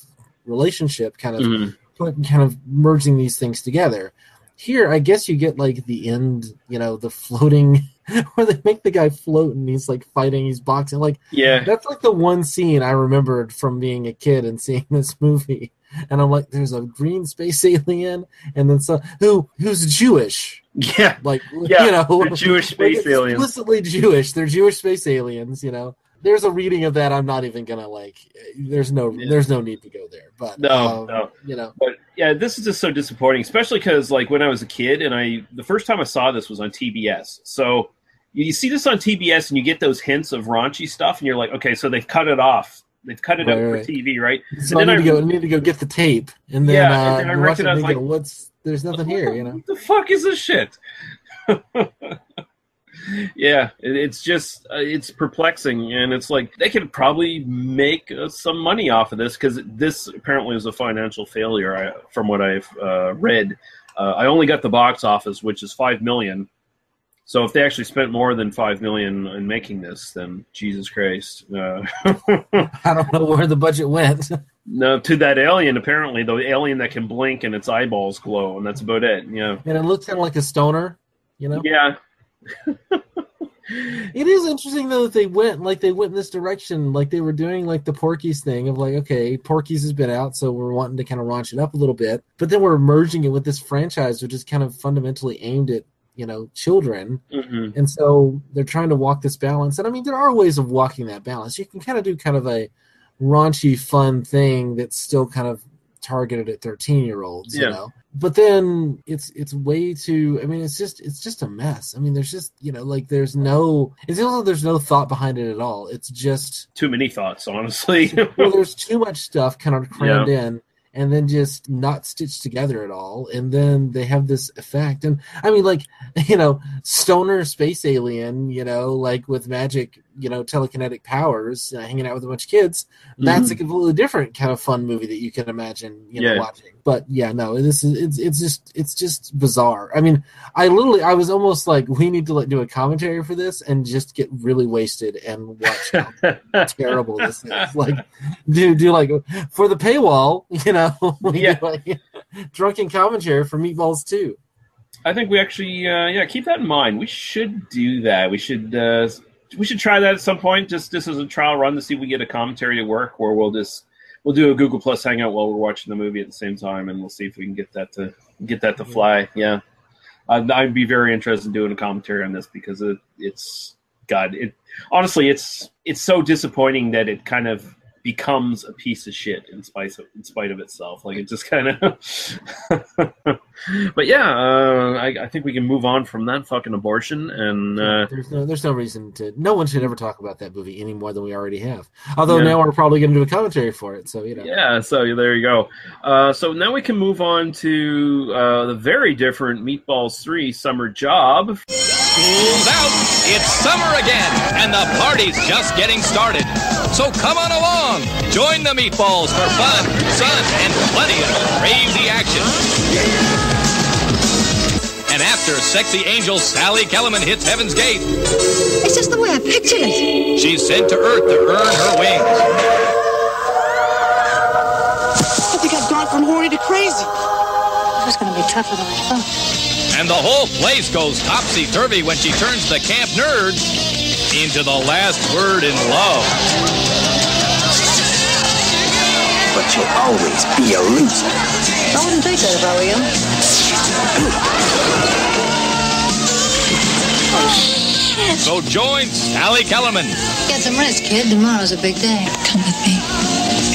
E: relationship, kind of
D: Mhm.
E: put kind of merging these things together. Here, I guess you get like the end, you know, the floating where they make the guy float and he's like fighting, he's boxing. Like
D: yeah.
E: that's like the one scene I remembered from being a kid and seeing this movie. And I'm like, there's a green space alien, and then some who who's Jewish,
D: Yeah,
E: like
D: Yeah,
E: you know,
D: Jewish
E: like,
D: space aliens.
E: explicitly Jewish. They're Jewish space aliens, you know. there's a reading of that. I'm not even gonna like. There's no
D: Yeah.
E: there's no need to go there. But
D: No,
E: um,
D: no.
E: you know,
D: But yeah, this is just so disappointing, especially because like when I was a kid and I the first time I saw this was on TBS. So you, you see this on TBS and you get those hints of raunchy stuff, and you're like, okay, so they've cut it off. They've cut it
E: Right,
D: out
E: right.
D: for TV, right?
E: so I need
D: then
E: to
D: I-
E: go. Need to go get the tape, and then,
D: Yeah,
E: uh,
D: and then I
E: you watch it
D: recognize,
E: and you go,
D: like-
E: "What's? There's nothing here," you know.
D: What the fuck is this shit? yeah, it, it's just uh, it's perplexing, and it's like they could probably make uh, some money off of this because this apparently was a financial failure, I, from what I've uh, read. Uh, I only got the box office, which is five million. So if they actually spent more than five million in making this, then Jesus Christ. Uh,
E: I don't know where the budget went.
D: no, to that alien, apparently the alien that can blink and its eyeballs glow, and that's about it. Yeah.
E: and it looks kind of like a stoner, you know.
D: Yeah.
E: It is interesting though that they went like they went in this direction, like they were doing like the Porky's thing of like, okay, Porky's has been out, so we're wanting to kind of raunch it up a little bit, but then we're merging it with this franchise, which is kind of fundamentally aimed at you know children,
D: hmm
E: and so they're trying to walk this balance. And I mean, there are ways of walking that balance. You can kind of do kind of a raunchy, fun thing that's still kind of targeted at 13 year olds you
D: Yeah.
E: know but then it's it's way too i mean it's just it's just a mess i mean there's just you know like there's no it's also there's no thought behind it at all it's just
D: Too many thoughts, honestly.
E: well there's too much stuff kind of crammed in and then just not stitched together at all and then they have this effect. And i mean like you know stoner space alien you know like with magic you know telekinetic powers uh, hanging out with a bunch of kids that's a completely different kind of fun movie that you can imagine you know
D: Yeah.
E: watching but yeah no this is it's, it's just it's just bizarre i mean i literally i was almost like we need to like do a commentary for this and just get really wasted and watch how terrible this is like do do like for the paywall you know we
D: Yeah.
E: do like drunken commentary for meatballs too
D: I think we actually, uh, yeah, keep that in mind. We should do that. We should, uh, we should try that at some point. Just this as a trial run to see if we get a commentary to work, or we'll just we'll do a Google Plus hangout while we're watching the movie at the same time, and we'll see if we can get that to get that to mm-hmm. fly. Yeah, I'd, I'd be very interested in doing a commentary on this because it, it's God. It honestly, it's it's so disappointing that it kind of becomes a piece of shit in spite of in spite of itself. Like it just kind of. but yeah, uh, I, I think we can move on from that fucking abortion and. Uh,
E: there's no there's no reason to no one should ever talk about that movie any more than we already have although
D: Yeah.
E: now we're probably going to do a commentary for it so you know
D: Yeah, so there you go. Uh, so now we can move on to uh, the very different Meatballs 3 Summer Job.
J: School's out. It's summer again, and the party's just getting started. So come on along. Join the meatballs for fun, sun, and plenty of crazy action. And after sexy angel Sally Kellerman hits Heaven's Gate,
K: It's just the way I pictured it.
J: she's sent to Earth to earn her wings.
I: I think I've gone from horny to crazy.
K: It was going to be tougher than I thought.
J: And the whole place goes topsy-turvy when she turns the camp nerd into the last word in love.
L: But you'll always be a loser.
K: I wouldn't think that if I were you.
J: Oh, so join Sally Kellerman
K: Get some rest, kid. Tomorrow's a big day. Come with me.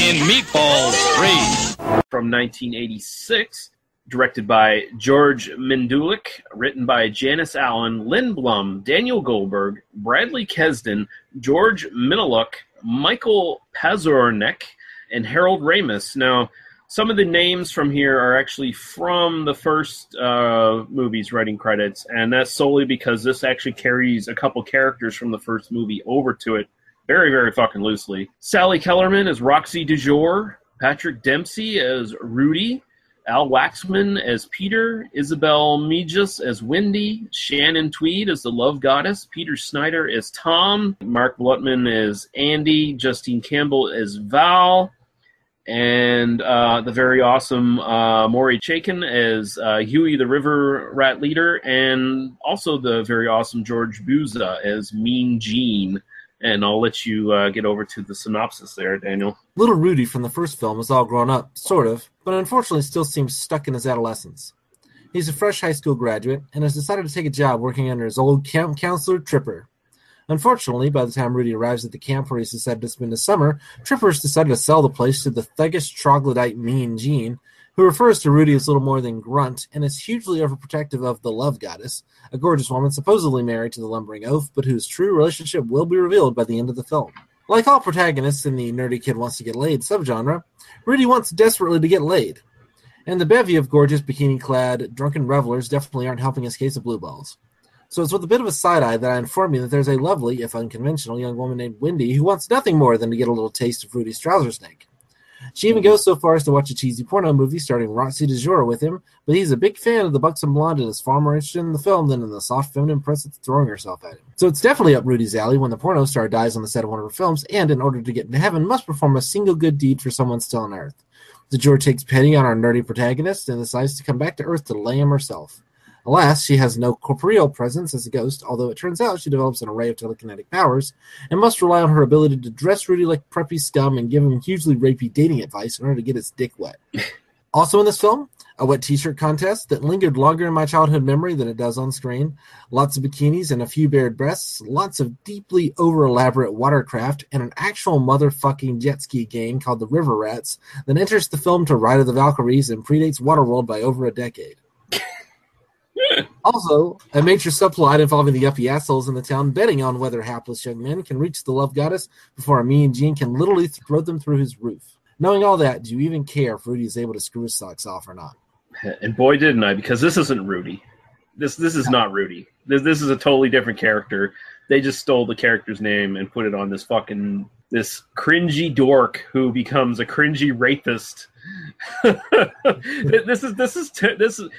J: in Meatballs 3.
D: from 1986, directed by George Mendeluk, written by Janis Allen, Len Blum, Daniel Goldberg, Bradley Kesden, George Miniluk, Michael Paseornek, and Harold Ramis. Now, some of the names from here are actually from the first uh, movie's writing credits, and that's solely because this actually carries a couple characters from the first movie over to it very, very fucking loosely. Sally Kellerman as Roxy DuJour, Patrick Dempsey as Rudy, Al Waxman as Peter, Isabelle Mejias as Wendy, Shannon Tweed as the Love Goddess, Peter Snyder as Tom, Mark Blutman as Andy, Justine Campbell as Val, and uh, the very awesome uh, Maury Chaykin as uh, Huey the River Rat Leader, and also the very awesome George Buza as Mean Gene. And I'll let you uh, get over to the synopsis there, Daniel.
E: Little Rudy from the first film is all grown up, sort of, but unfortunately still seems stuck in his adolescence. He's a fresh high school graduate and has decided to take a job working under his old counselor Tripper. Unfortunately, by the time Rudy arrives at the camp where he's decided to spend his summer, Trippers decided to sell the place to the thuggish troglodyte Mean Gene, who refers to Rudy as little more than Grunt and is hugely overprotective of the Love Goddess, a gorgeous woman supposedly married to the lumbering oaf, but whose true relationship will be revealed by the end of the film. Like all protagonists in the nerdy kid wants to get laid subgenre, Rudy wants desperately to get laid. And the bevy of gorgeous bikini clad drunken revelers definitely aren't helping his case of blue balls. So it's with a bit of a side eye that I inform you that there's a lovely, if unconventional, young woman named Wendy who wants nothing more than to get a little taste of Rudy's trouser snake. She even hmm. goes so far as to watch a cheesy porno movie starring Roxy DeJour with him, but he's a big fan of the buxom blonde and is far more interested in the film than in the soft feminine princess throwing herself at him. So it's definitely up Rudy's alley when the porno star dies on the set of one of her films, and in order to get into heaven, must perform a single good deed for someone still on Earth. DeJour takes pity on our nerdy protagonist and decides to come back to Earth to lay him herself. Alas, she has no corporeal presence as a ghost, although it turns out she develops an array of telekinetic powers and must rely on her ability to dress Rudy like preppy scum and give him hugely rapey dating advice in order to get his dick wet. also in this film, a wet t-shirt contest that lingered longer in my childhood memory than it does on screen, lots of bikinis and a few bared breasts, lots of deeply over-elaborate watercraft, and an actual motherfucking jet ski game called the River Rats that enters the film to Ride of the Valkyries and predates Waterworld by over a decade. Also, a major subplot involving the uppy assholes in the town betting on whether hapless young men can reach the love goddess before a mean Gene can literally throw them through his roof. Knowing all that, do you even care if Rudy is able to screw his socks off or not?
D: And boy, didn't I! Because this isn't Rudy. This this is not Rudy. This this is a totally different character. They just stole the character's name and put it on this fucking this cringy dork who becomes a cringy rapist. this is this is te- this is.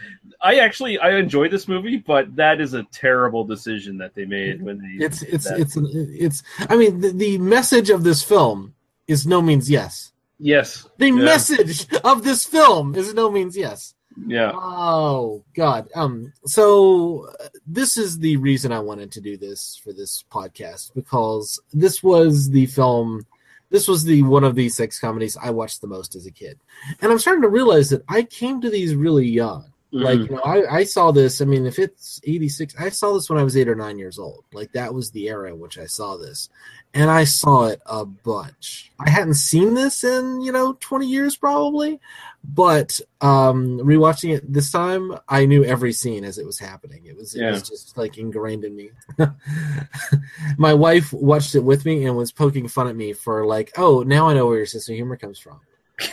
D: I actually I enjoy this movie, but that is a terrible decision that they made when they.
E: It's it's
D: that.
E: it's it's. I mean, the, the message of this film is no means yes.
D: yes.
E: The
D: Yeah.
E: message of this film is no means yes.
D: Yeah.
E: Oh God. Um. So uh, this is the reason I wanted to do this for this podcast because this was the film. This was the one of the six comedies I watched the most as a kid, and I'm starting to realize that I came to these really young. Like
D: Mhm.
E: you know, I, I saw this. I mean, if it's '86, I saw this when I was eight or nine years old. Like that was the era in which I saw this, and I saw it a bunch. I hadn't seen this in you know 20 years probably, but um rewatching it this time, I knew every scene as it was happening. It was it was just like ingrained in me. My wife watched it with me and was poking fun at me for like, oh, now I know where your sense of humor comes from.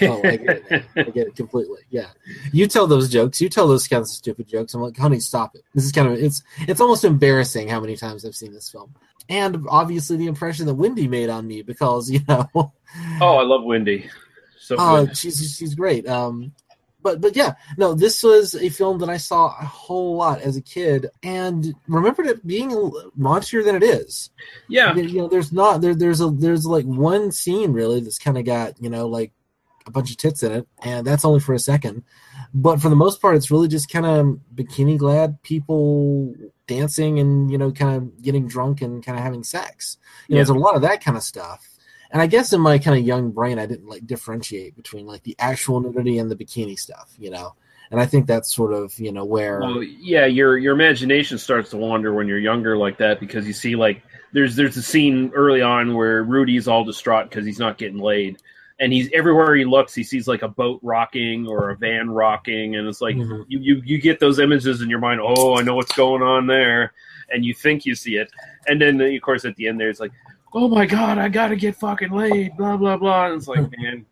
E: Oh, I get it. I get it completely. Yeah, you tell those jokes. You tell those kinds of stupid jokes. I'm like, honey, stop it. This is kind of it's it's almost embarrassing how many times I've seen this film, and obviously the impression that Wendy made on me because you know,
D: Oh, I love Wendy. So
E: oh,
D: good.
E: she's she's great. Um, but but yeah, no, this was a film that I saw a whole lot as a kid and remembered it being raunchier than it is.
D: Yeah.
E: you know, there's not there. There's a there's like one scene really that's kind of got you know like a bunch of tits in it, and that's only for a second. But for the most part, it's really just kind of bikini clad people dancing and you know kind of getting drunk and kind of having sex. You know,
D: Yeah.
E: there's a lot of that kind of stuff. And I guess in my kind of young brain, I didn't like differentiate between like the actual nudity and the bikini stuff, you know. And I think that's sort of you know where
D: Well, yeah, your your imagination starts to wander when you're younger like that because you see like there's there's a scene early on where Rudy's all distraught because he's not getting laid, and he's everywhere he looks he sees like a boat rocking or a van rocking, and it's like
E: Mhm.
D: you, you you get those images in your mind. Oh, I know what's going on there, and you think you see it, and then of course at the end there's like, oh my god, I gotta get fucking laid, blah blah blah, and it's like man,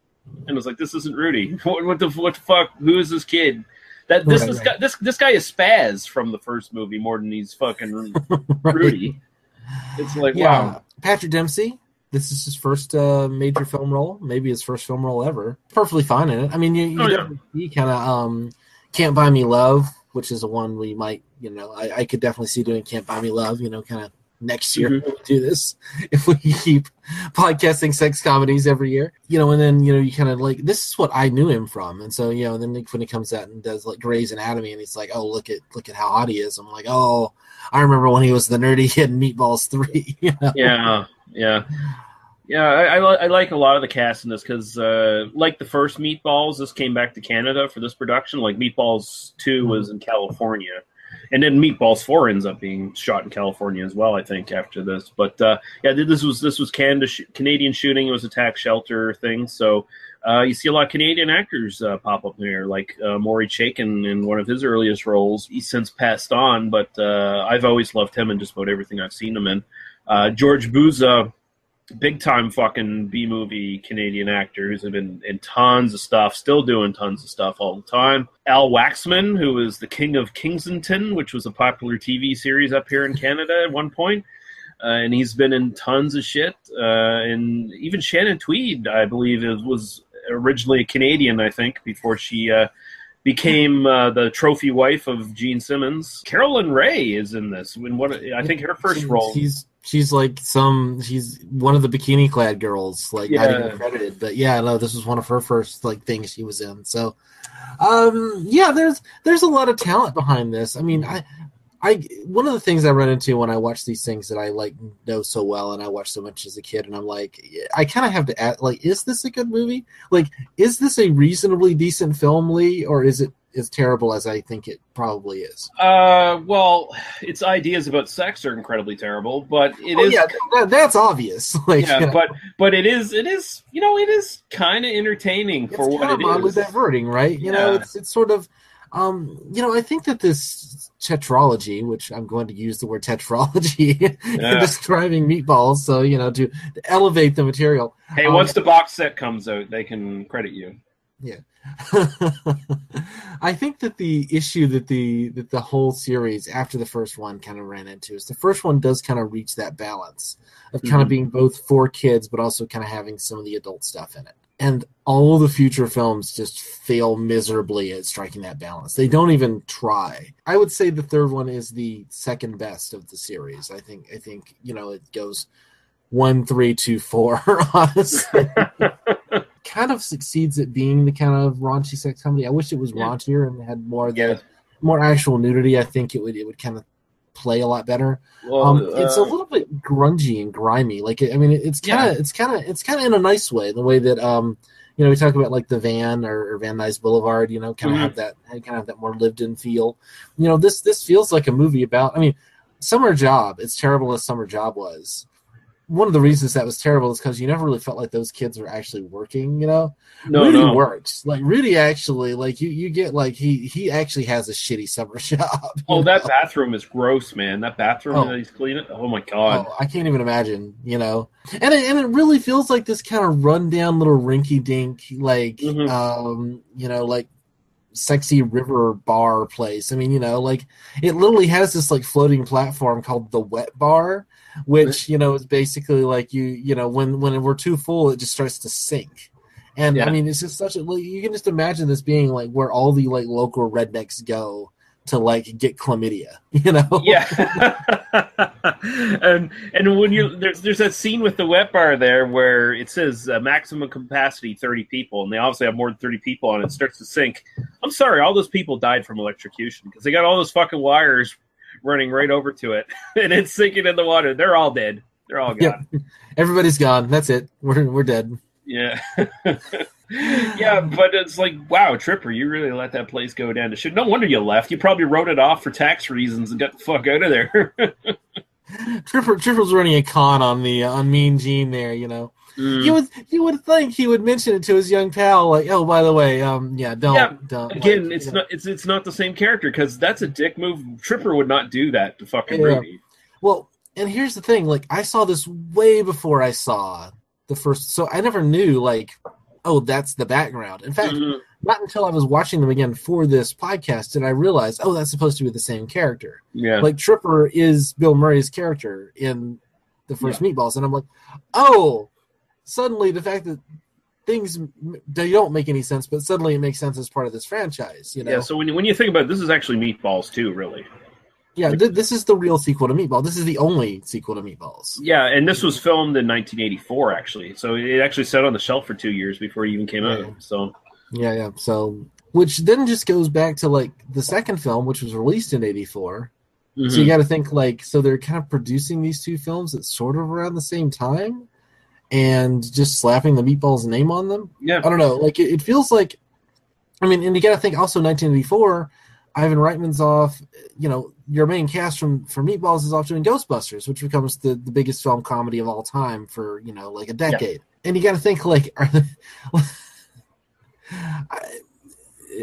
D: and it's like this isn't Rudy. What, what the what the fuck? Who is this kid? That this
E: Right,
D: this
E: right.
D: guy this this guy is Spaz from the first movie more than he's fucking Rudy. It's like
E: yeah,
D: wow.
E: Patrick Dempsey. This is his first uh, major film role, maybe his first film role ever. Perfectly fine in it. I mean, you, you
D: Oh, yeah.
E: definitely see kind of um, "Can't Buy Me Love," which is the one we might, you know, I, I could definitely see doing "Can't Buy Me Love," you know, kind of next year
D: Mhm.
E: when we do this if we keep podcasting sex comedies every year, you know, and then you know you kind of like this is what I knew him from, and so you know, and then when he comes out and does like Grey's Anatomy, and he's like, oh look at look at how hot he is. I'm like, oh, I remember when he was the nerdy kid in Meatballs Three. You know?
D: Yeah, yeah, yeah. I, I, li- I like a lot of the cast in this because, uh, like the first Meatballs, this came back to Canada for this production. Like Meatballs Two was in California, and then Meatballs Four ends up being shot in California as well. I think after this, but uh, yeah, this was this was Canada sh- Canadian shooting. It was a tax shelter thing, so. Uh, you see a lot of Canadian actors uh, pop up there, like uh, Maury Chaykin in one of his earliest roles. He's since passed on, but uh, I've always loved him in just about everything I've seen him in. Uh, George Buza, big time fucking B movie Canadian actor who's been in tons of stuff, still doing tons of stuff all the time. Al Waxman, who was the king of Kensington, which was a popular TV series up here in Canada at one point. Uh, and he's been in tons of shit. Uh, and even Shannon Tweed, I believe, is, was originally a Canadian, I think, before she uh, became uh, the trophy wife of Gene Simmons. Caroline Rhea is in this. In what I think her first
E: She's-
D: role.
E: She's she's like some she's one of the bikini clad girls, like not
D: Yeah.
E: even credited. But yeah, no, this was one of her first like things she was in. So um yeah, there's there's a lot of talent behind this. I mean, I I one of the things I run into when I watch these things that I like know so well and I watched so much as a kid and I'm like I kind of have to ask like is this a good movie? Like is this a reasonably decent film, Lee, or is it as terrible as I think it probably is?
D: Uh, well, its ideas about sex are incredibly terrible, but it is.
E: Oh, yeah, that, that's obvious. Like,
D: yeah,
E: you know.
D: but but it is it is you know it is kind of entertaining for what
E: kind of
D: it
E: diverting, right? You know, it's it's sort of, um, you know, I think that this tetralogy, which I'm going to use the word tetralogy
D: Yeah.
E: in describing meatballs, so you know, to, to elevate the material.
D: Hey,
E: Um,
D: once the box set comes out, they can credit you.
E: yeah. I think that the issue that the that the whole series after the first one kind of ran into is the first one does kind of reach that balance of kind of
D: Mhm.
E: being both for kids but also kind of having some of the adult stuff in it. And all the future films just fail miserably at striking that balance. They don't even try. I would say the third one is the second best of the series. I think I think, you know, it goes one, three, two, four, honestly. kind of succeeds at being the kind of raunchy sex comedy. I wish it was
D: Yeah.
E: raunchier and had more of the more actual nudity. I think it would it would kind of play a lot better.
D: Well,
E: um, it's a
D: uh,
E: little bit grungy and grimy. Like I mean, it's kind of
D: Yeah.
E: it's kind of it's kind of in a nice way. The way that um you know we talk about like the Van or, or Van Nuys Boulevard. You know, kind of
D: Mhm.
E: have that kind of have that more lived in feel. You know, this this feels like a movie about. I mean, Summer Job. It's terrible as Summer Job was. One of the reasons that was terrible is because you never really felt like those kids were actually working. You know,
D: No,
E: Rudy
D: no.
E: works. Like Rudy actually, like you, you get like he he actually has a shitty summer job.
D: Oh,
E: know?
D: that bathroom is gross, man. That bathroom
E: Oh.
D: that he's cleaning. Oh my god.
E: Oh, I can't even imagine, you know. And it, and it really feels like this kind of rundown little rinky dink, like
D: Mhm.
E: um, you know, like sexy river bar place. I mean, you know, like it literally has this like floating platform called the wet bar, which you know is basically like you, you know, when when we're too full, it just starts to sink. And
D: Yeah.
E: I mean, it's just such a you can just imagine this being like where all the like local rednecks go to like get chlamydia, you know?
D: Yeah, and and when you there's there's that scene with the wet bar there where it says uh, maximum capacity thirty people, and they obviously have more than thirty people on it. it starts to sink. I'm sorry, all those people died from electrocution because they got all those fucking wires running right over to it, and it's sinking in the water. They're all dead. They're all gone.
E: Yep. Everybody's gone. That's it. We're we're dead.
D: Yeah. yeah, but it's like, wow, Tripper, you really let that place go down to shit. No wonder you left. You probably wrote it off for tax reasons and got the fuck out of there.
E: Tripper Tripper's running a con on the uh, on Mean Gene there. You know,
D: Mm.
E: you would you would think he would mention it to his young pal, like, oh, by the way, um, yeah, don't
D: Yeah,
E: don't
D: Again,
E: like,
D: it's
E: you know.
D: not it's it's not the same character because that's a dick move. Tripper would not do that to fucking
E: Yeah.
D: Rudy.
E: Well, and here's the thing: like, I saw this way before I saw the first, so I never knew like, oh, that's the background. In fact,
D: Mhm.
E: not until I was watching them again for this podcast did I realize, oh, that's supposed to be the same character.
D: Yeah.
E: Like Tripper is Bill Murray's character in the first Meatballs, and I'm like, oh, suddenly the fact that things they don't make any sense, but suddenly it makes sense as part of this franchise. You know,
D: Yeah, so when you, when you think about it, this is actually Meatballs too, really.
E: yeah, th- this is the real sequel to Meatball. This is the only sequel to Meatballs.
D: Yeah, and this was filmed in 1984, actually. So it actually sat on the shelf for two years before it even came out. So
E: Yeah, yeah. So, which then just goes back to like the second film, which was released in '84. So
D: Mhm.
E: you got to think like, so they're kind of producing these two films at sort of around the same time, and just slapping the Meatballs name on them.
D: Yeah,
E: I don't know. Like it, it feels like, I mean, and you got to think also 1984. Ivan Reitman's off. You know, your main cast from for Meatballs is off doing Ghostbusters, which becomes the, the biggest film comedy of all time for you know like a decade. And you got to think like, are the, I-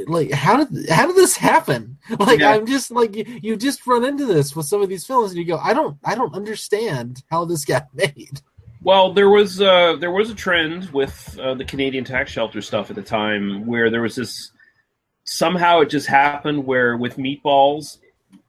E: like how did how did this happen? Like
D: Yeah.
E: I'm just like you, you just run into this with some of these films, and you go, I don't I don't understand how this got made.
D: Well, there was uh, there was a trend with uh, the Canadian tax shelter stuff at the time where there was this somehow it just happened where with meatballs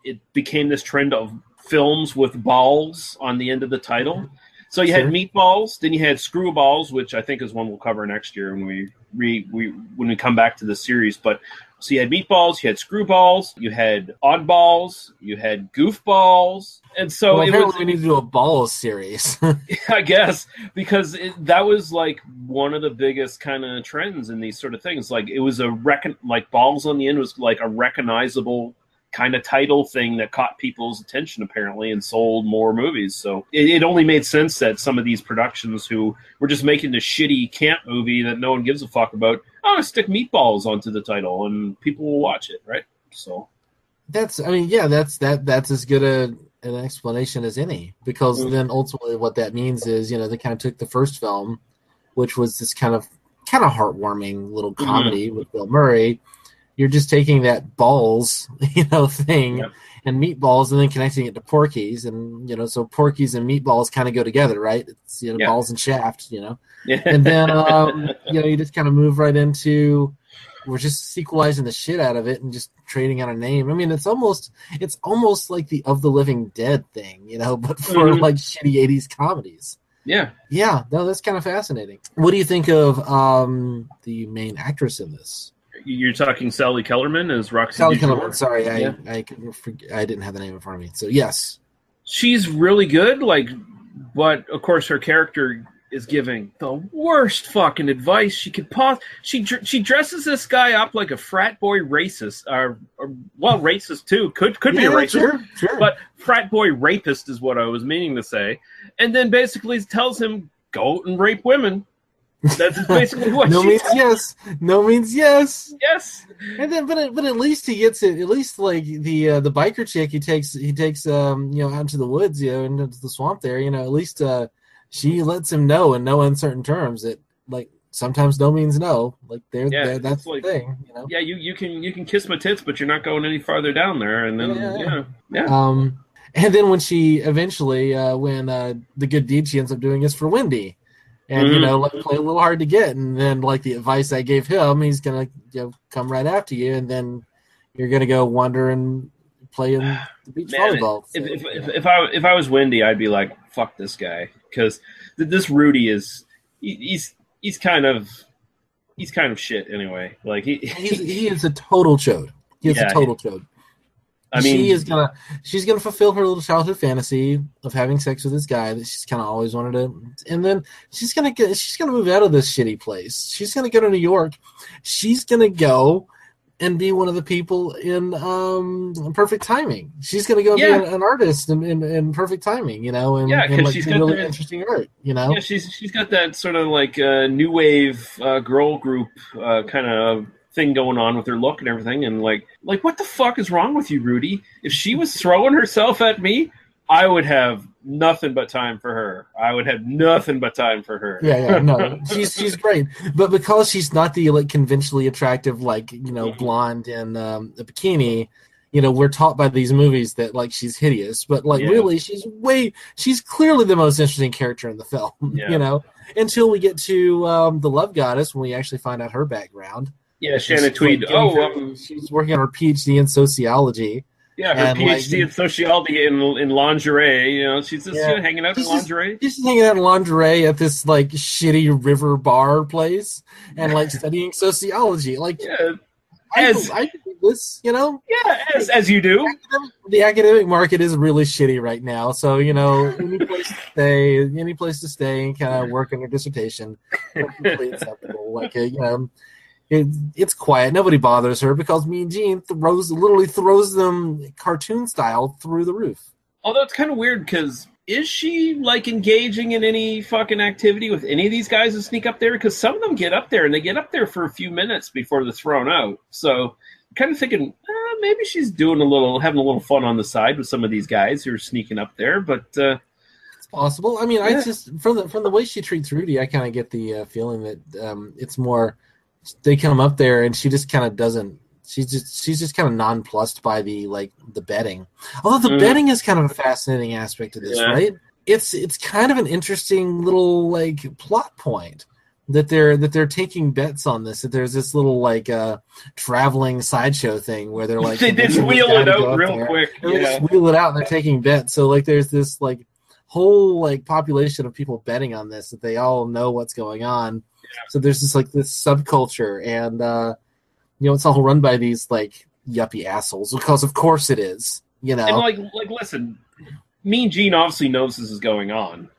D: it became this trend of films with balls on the end of the title. So you had meatballs, then you had screwballs, which I think is one we'll cover next year when we re, we when we come back to the series. But so you had meatballs, you had screwballs, you had oddballs, you had goofballs, and so
E: well,
D: was
E: we need to do a balls series.
D: I guess because it, that was like one of the biggest kind of trends in these sort of things. Like it was a recon like balls on the end was like a recognizable kind of title thing that caught people's attention apparently and sold more movies. So it, it only made sense that some of these productions who were just making a shitty camp movie that no one gives a fuck about, oh, stick meatballs onto the title and people will watch it, right? So
E: That's I mean, yeah, that's that that's as good a an explanation as any because
D: Mhm.
E: then ultimately what that means is you know they kind of took the first film, which was this kind of kind of heartwarming little
D: Mhm.
E: comedy with Bill Murray. You're just taking that balls, you know, thing
D: Yep.
E: and meatballs and then connecting it to Porky's and you know so Porky's and meatballs kind of go together, right? It's you know
D: Yeah.
E: balls and shaft, you know
D: yeah.
E: and then um, you know you just kind of move right into we're just sequelizing the shit out of it and just trading out a name. I mean, it's almost it's almost like the of the living dead thing, you know, but for
D: Mhm.
E: like shitty '80s comedies.
D: yeah.
E: Yeah, no, that's kind of fascinating. What do you think of um, the main actress in this?
D: You're talking Sally Kellerman as Roxy
E: Sally
D: Dujour?
E: Kellerman. Sorry, I
D: Yeah.
E: I couldn't I didn't have the name in front of me. So yes,
D: she's really good like but of course her character is giving the worst fucking advice she could pos she she dresses this guy up like a frat boy racist or, or well racist too could could be a racist
E: sure, sure.
D: but frat boy rapist is what I was meaning to say and then basically tells him go out and rape women that's basically what
E: no means
D: said.
E: yes, no means yes.
D: yes
E: And then, but at- but at least he gets it. At least like the uh, the biker chick, he takes he takes um you know out into the woods, you know, into the swamp there. You know, at least uh she lets him know in no uncertain terms that like sometimes no means no. Like there,
D: Yeah,
E: that's
D: like-
E: the thing. You know.
D: yeah you you can you can kiss my tits but you're not going any farther down there and then
E: Yeah.
D: yeah yeah,
E: Um, and then when she eventually, uh, when uh, the good deed she ends up doing is for Wendy, and you
D: Mhm.
E: know, like play a little hard to get, and then like the advice I gave him, he's gonna you know, come right after you, and then you're gonna go wander and play in the beach
D: Man,
E: volleyball.
D: if, if, if, if I if I was Wendy, I'd be like, "Fuck this guy," because th- this Rudy is he, he's he's kind of he's kind of shit anyway. Like he,
E: He's, he is a total chode. He is
D: Yeah,
E: a total chode.
D: I mean,
E: she is gonna she's gonna fulfill her little childhood fantasy of having sex with this guy that she's kind of always wanted to, and then she's gonna get she's gonna move out of this shitty place. She's gonna go to New York. She's gonna go and be one of the people in um Perfect Timing. She's gonna go
D: Yeah.
E: be an, an artist in, in, in Perfect Timing, you know, and,
D: Yeah,
E: and like
D: she's got
E: really
D: the-
E: interesting art, you know.
D: yeah, she's she's got that sort of like uh, new wave uh, girl group uh, kind of thing going on with her look and everything, and like like what the fuck is wrong with you, Rudy? If she was throwing herself at me, I would have nothing but time for her. I would have nothing but time for her.
E: Yeah, yeah, no, she's she's great, but because she's not the like conventionally attractive, like you know, blonde in um, a bikini, you know, we're taught by these movies that like she's hideous, but like
D: Yeah.
E: really, she's way, she's clearly the most interesting character in the film,
D: Yeah.
E: you know, until we get to um, the Love Goddess when we actually find out her background.
D: Yeah, Shannon Tweed.
E: like,
D: oh,
E: her-
D: um,
E: she's working on her PhD in sociology.
D: yeah, her
E: and, like,
D: PhD in sociology in in lingerie. You know, she's just
E: Yeah.
D: you know, hanging out in
E: She's just-
D: lingerie.
E: She's just hanging out in lingerie at this like shitty river bar place and like studying sociology. Like,
D: Yeah,
E: I,
D: as-
E: I do this, you know.
D: yeah, as as you do.
E: The academic market is really shitty right now, so you know, any place to stay, any place to stay and kind of work on your dissertation, completely acceptable. Like, uh, you know, it, it's quiet. Nobody bothers her because Mean Gene throws, literally throws them cartoon style through the roof.
D: Although it's kind of weird because is she like engaging in any fucking activity with any of these guys that sneak up there? Because some of them get up there and they get up there for a few minutes before they're thrown out. So, kind of thinking uh, maybe she's doing a little, having a little fun on the side with some of these guys who are sneaking up there. But uh,
E: It's possible. I mean, I just from the from the way she treats Rudy, I kind of get the uh, feeling that um, it's more they come up there and she just kind of doesn't. She's just she's just kind of nonplussed by the like the betting. Although the
D: Mhm.
E: betting is kind of a fascinating aspect of this,
D: Yeah.
E: right? It's it's kind of an interesting little like plot point that they're that they're taking bets on this. That there's this little like uh traveling sideshow thing where they're like
D: they
E: this
D: wheel it out real
E: there.
D: quick.
E: They just wheel it out and they're taking bets. So like there's this like whole like population of people betting on this that they all know what's going on. So there's this like this subculture and uh you know it's all run by these like yuppie assholes because of course it is. You know.
D: And like, like, listen, Mean Gene obviously knows this is going on.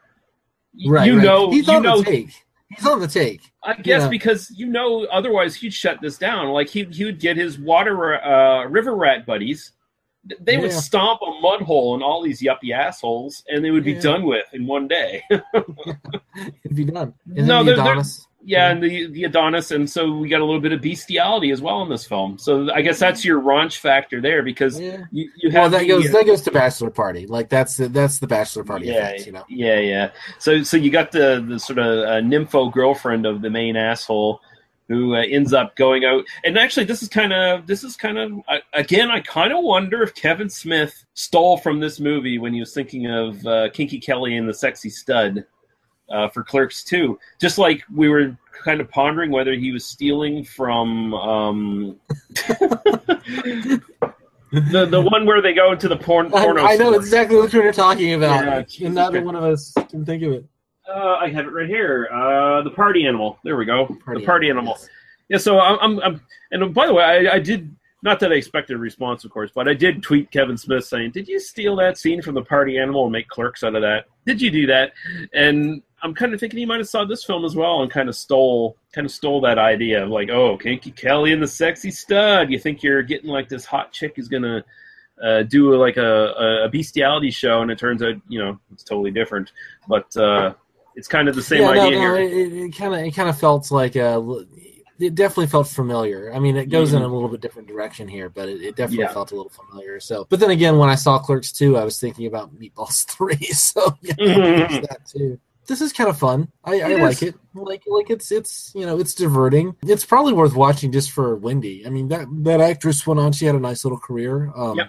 E: Right,
D: you
E: right.
D: know,
E: he's
D: you
E: on
D: know,
E: the take. He's on the take.
D: I guess
E: Yeah.
D: because you know, otherwise he'd shut this down. Like he he would get his water uh, river rat buddies. Th- They would stomp a mud hole in all these yuppie assholes, and they would be
E: Yeah.
D: done with in one day.
E: It'd be done. Isn't
D: No,
E: the Adonis?
D: Yeah, and the the Adonis, and so we got a little bit of bestiality as well in this film. So I guess that's your raunch factor there because
E: Yeah.
D: you, you
E: Well,
D: have
E: that
D: the,
E: goes
D: uh,
E: that goes to bachelor party. Like that's the that's the bachelor party
D: yeah,
E: effect. You know.
D: yeah, yeah. So, so you got the the sort of uh, nympho girlfriend of the main asshole, who uh, ends up going out. And actually, this is kind of this is kind of uh, again. I kind of wonder if Kevin Smith stole from this movie when he was thinking of uh, Kinky Kelly and the Sexy Stud uh, for Clerks Two. Just like we were kind of pondering whether he was stealing from. Um, The the one where they go into the porn
E: I,
D: porno.
E: I know
D: store.
E: exactly what you're talking about.
D: Yeah,
E: and
D: Jesus
E: neither one of us can think of it.
D: Uh, I have it right here. Uh, the party animal. There we go.
E: Party
D: the party
E: animal,
D: animal. Yeah. So I'm, I'm, I'm, and by the way, I, I did not that I expected a response, of course, but I did tweet Kevin Smith saying, "Did you steal that scene from the party animal and make clerks out of that? Did you do that?" And I'm kind of thinking he might have saw this film as well and kind of stole, kind of stole that idea of like, oh, Kinky Kelly and the sexy stud. You think you're getting like this hot chick is gonna uh, do like a, a bestiality show, and it turns out, you know, it's totally different. But uh, it's kind of the same
E: yeah,
D: idea
E: no,
D: here.
E: it- kind of it kind of felt like a. It definitely felt familiar. I mean, it goes in a little bit different direction here, but it, it definitely
D: Mm-hmm. Yeah.
E: felt a little familiar. So, but then again, when I saw Clerks two, I was thinking about Meatballs three. So yeah, there's that too. This is kind of fun. I, I like it. Like like it's it's you know it's diverting. It's probably worth watching just for Wendy. I mean that that actress went on. She had a nice little career. Um,
D: Yep.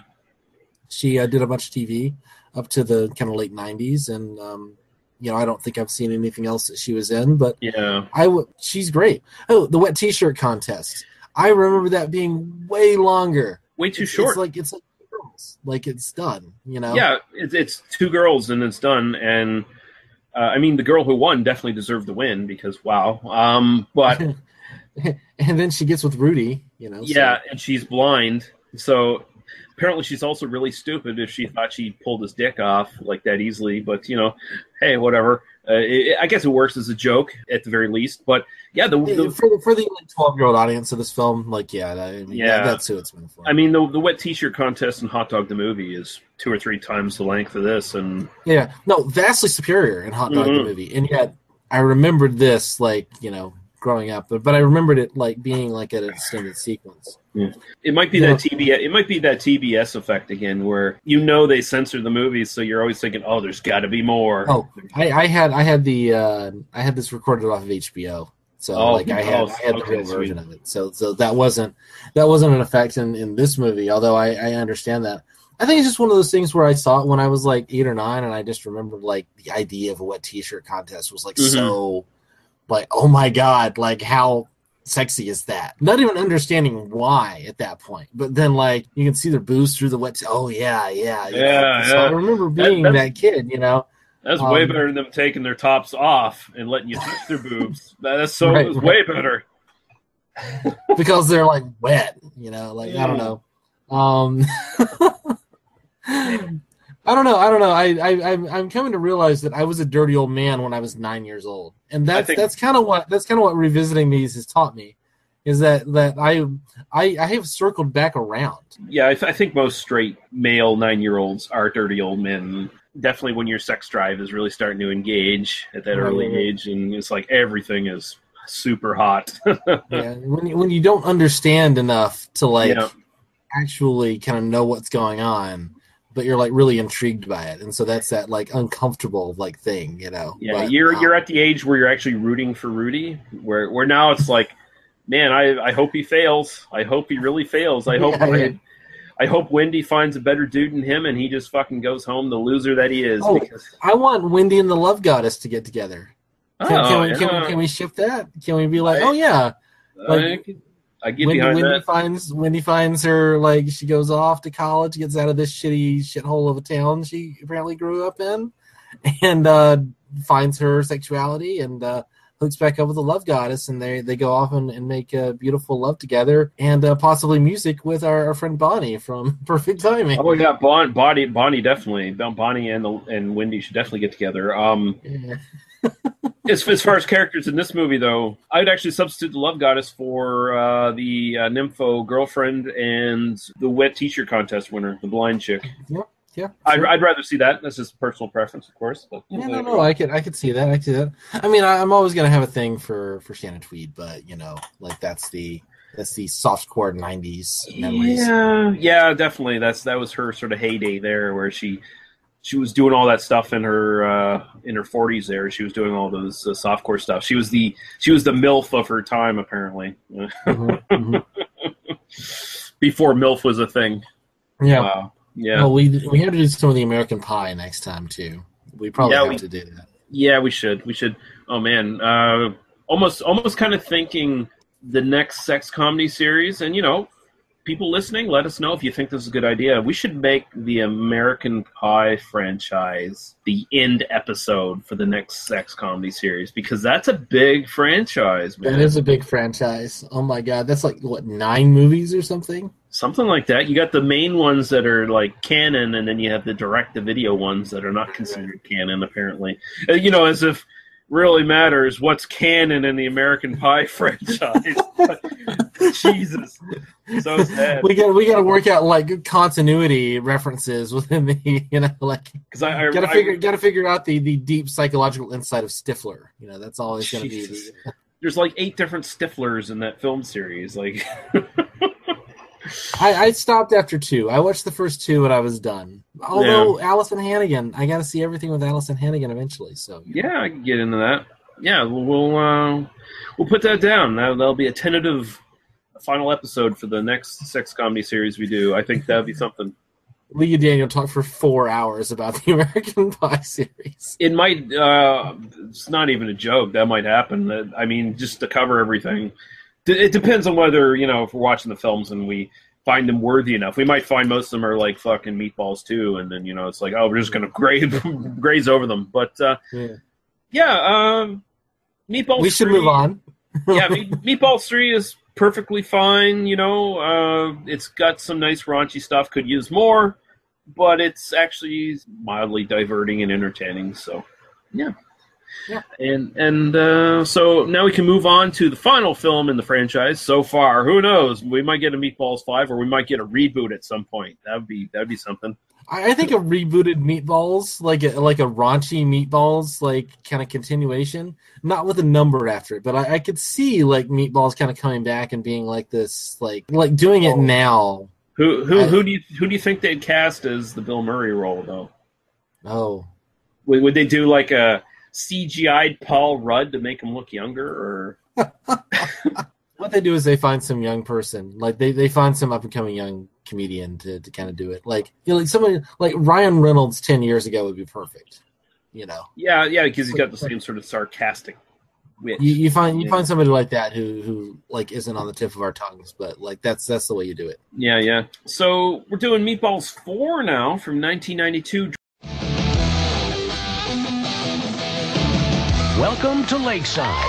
E: She uh, did a bunch of TV up to the kind of late '90s, and um, you know I don't think I've seen anything else that she was in, but
D: Yeah.
E: I w- she's great. Oh, the wet T-shirt contest. I remember that being way longer.
D: Way too
E: It's-
D: short.
E: It's like it's like girls. Like it's done. You know.
D: Yeah, it's, it's two girls and it's done. And uh, I mean, the girl who won definitely deserved the win because wow. Um, but
E: and then she gets with Rudy. You know. so-
D: yeah, and she's blind, so apparently she's also really stupid if she thought she pulled his dick off like that easily. But you know, hey, whatever. Uh, it, I guess it works as a joke at the very least. But yeah, the, the
E: for the, for the twelve year old audience of this film, like yeah, that, I mean,
D: Yeah.
E: that's who it's meant for.
D: I mean, the the wet T-shirt contest and Hot Dog the movie is two or three times the length of this, and
E: Yeah, no, vastly superior in Hot Dog
D: Mhm.
E: the movie, and yet I remembered this like you know growing up, but but I remembered it like being like an extended sequence.
D: It might be
E: Yeah.
D: that TBS. It might be that TBS effect again, where you know they censor the movies, so you're always thinking, "Oh, there's got to be more."
E: Oh, I, I had I had the uh, I had this recorded off of HBO, so
D: Oh,
E: like I had
D: oh,
E: I had the
D: okay,
E: real version
D: sweet.
E: of it. So so that wasn't that wasn't an effect in, in this movie. Although I, I understand that. I think it's just one of those things where I saw it when I was like eight or nine, and I just remembered like the idea of a wet T-shirt contest was like
D: Mhm.
E: so, like oh my god, like how sexy is that? Not even understanding why at that point, but then like you can see their boobs through the wet. Oh yeah, yeah, know?
D: Yeah,
E: So
D: yeah.
E: I remember being
D: that's-
E: that kid, you know.
D: That's way
E: Um,
D: better than them taking their tops off and letting you touch their boobs. That's so
E: Right, right.
D: way better.
E: because they're like wet, you know, like I don't know. Um I don't know. I don't know. I, I I'm I'm coming to realize that I was a dirty old man when I was nine years old, and that's
D: think-
E: that's kind of what that's kind of what revisiting these has taught me, is that that I I I have circled back around.
D: Yeah, I, th- I think most straight male nine year olds are dirty old men. Definitely when your sex drive is really starting to engage at that
E: Right,
D: early
E: right.
D: age, and it's like everything is super hot.
E: yeah, when you, when you don't understand enough to like
D: Yeah.
E: actually kind of know what's going on, but you're like really intrigued by it, and so that's that like uncomfortable like thing, you know.
D: Yeah,
E: But,
D: you're
E: um,
D: you're at the age where you're actually rooting for Rudy. Where where now it's like, man, I I hope he fails. I hope he really fails. I hope
E: Yeah,
D: I,
E: yeah.
D: I hope Wendy finds a better dude than him, and he just fucking goes home the loser that he is.
E: Oh,
D: because
E: I want Wendy and the Love Goddess to get together. Can,
D: Oh,
E: can, we, can,
D: yeah.
E: we, can we ship that? Can we be like, oh yeah, like
D: I, I get
E: Wendy,
D: behind
E: Wendy
D: that.
E: finds Wendy finds her like she goes off to college, gets out of this shitty shithole of a town she apparently grew up in, and uh, finds her sexuality and uh, hooks back up with the love goddess, and they they go off and, and make uh, beautiful love together and uh, possibly music with our, our friend Bonnie from Perfect Timing.
D: Oh yeah, Bon, Bonnie, Bonnie definitely. Bonnie and the, and Wendy should definitely get together. Um,
E: Yeah.
D: As, as far as characters in this movie, though, I'd actually substitute the love goddess for uh, the uh, nympho girlfriend and the wet t-shirt contest winner, the blind chick.
E: Yeah, yeah.
D: I'd. I'd rather see that. That's just personal preference, of course. But
E: Yeah, no, no, I could, I could see that. I could see that. I mean, I, I'm always gonna have a thing for for Shannon Tweed, but you know, like that's the that's the softcore '90s memories.
D: Yeah, yeah, definitely. That's that was her sort of heyday there, where she she was doing all that stuff in her uh, in her forties. There, she was doing all those uh, softcore stuff. She was the she was the milf of her time, apparently.
E: Mhm, mhm.
D: Before milf was a thing.
E: Yeah.
D: Wow. Yeah.
E: Well, we we have to do some of the American Pie next time too. We probably
D: Yeah,
E: have
D: we-
E: to do that.
D: Yeah, we should. We should. Oh man, uh, almost almost kind of thinking the next sex comedy series, and you know, people listening, let us know if you think this is a good idea. We should make the American Pie franchise the end episode for the next sex comedy series because that's a big franchise, man.
E: That is a big franchise. Oh my god, that's like what nine movies or something.
D: Something like that. You got the main ones that are like canon, and then you have the direct-to-video ones that are not considered canon. Apparently, Uh, you know, as if really matters what's canon in the American Pie franchise. Jesus, so sad.
E: We got we got to work out like continuity references within the you know like
D: Because I, I,
E: got to
D: I-
E: figure got to figure out the the deep psychological insight of Stifler. You know, that's always to be.
D: Jesus.
E: The,
D: there's like eight different Stiflers in that film series. Like,
E: I, I stopped after two. I watched the first two and I was done. Although Alyson Hannigan, I got to see everything with Alyson Hannigan eventually. So
D: yeah, I can get into that. Yeah, we'll we'll, uh, we'll put that down. That, that'll be a tentative final episode for the next sex comedy series we do. I think that'd be something.
E: Lee and Daniel talked for four hours about the American Pie series.
D: It might. Uh, it's not even a joke. That might happen. I mean, just to cover everything. It depends on whether you know if we're watching the films and we find them worthy enough. We might find most of them are like fucking meatballs too, and then you know it's like, oh, we're just gonna graze graze over them. But uh,
E: Yeah.
D: yeah, um, meatballs.
E: we should
D: 3
E: move on.
D: yeah, meat, Meatballs Three is perfectly fine. You know, uh, it's got some nice raunchy stuff. Could use more, but it's actually mildly diverting and entertaining. So, yeah.
E: Yeah.
D: And and uh, so now we can move on to the final film in the franchise so far. Who knows? We might get a Meatballs Five, or we might get a reboot at some point. That would be that would be something.
E: I, I think a rebooted Meatballs, like a like a raunchy Meatballs, like kind of continuation, not with a number after it, but I, I could see like Meatballs kind of coming back and being like this, like like doing it now.
D: Who who
E: I-
D: who do you who do you think they'd cast as the Bill Murray role though?
E: Oh,
D: Would, would they do like a CGI'd Paul Rudd to make him look younger, or
E: what they do is they find some young person, like they, they find some up and coming young comedian to, to kind of do it. Like you know, like somebody like Ryan Reynolds ten years ago would be perfect. You know,
D: yeah, yeah, because he's got the same sort of sarcastic wit.
E: you, you find you
D: Yeah.
E: find somebody like that who who like isn't on the tip of our tongues, but like that's that's the way you do it.
D: Yeah, yeah. So we're doing Meatballs Four now from 1992.
M: Welcome to Lakeside,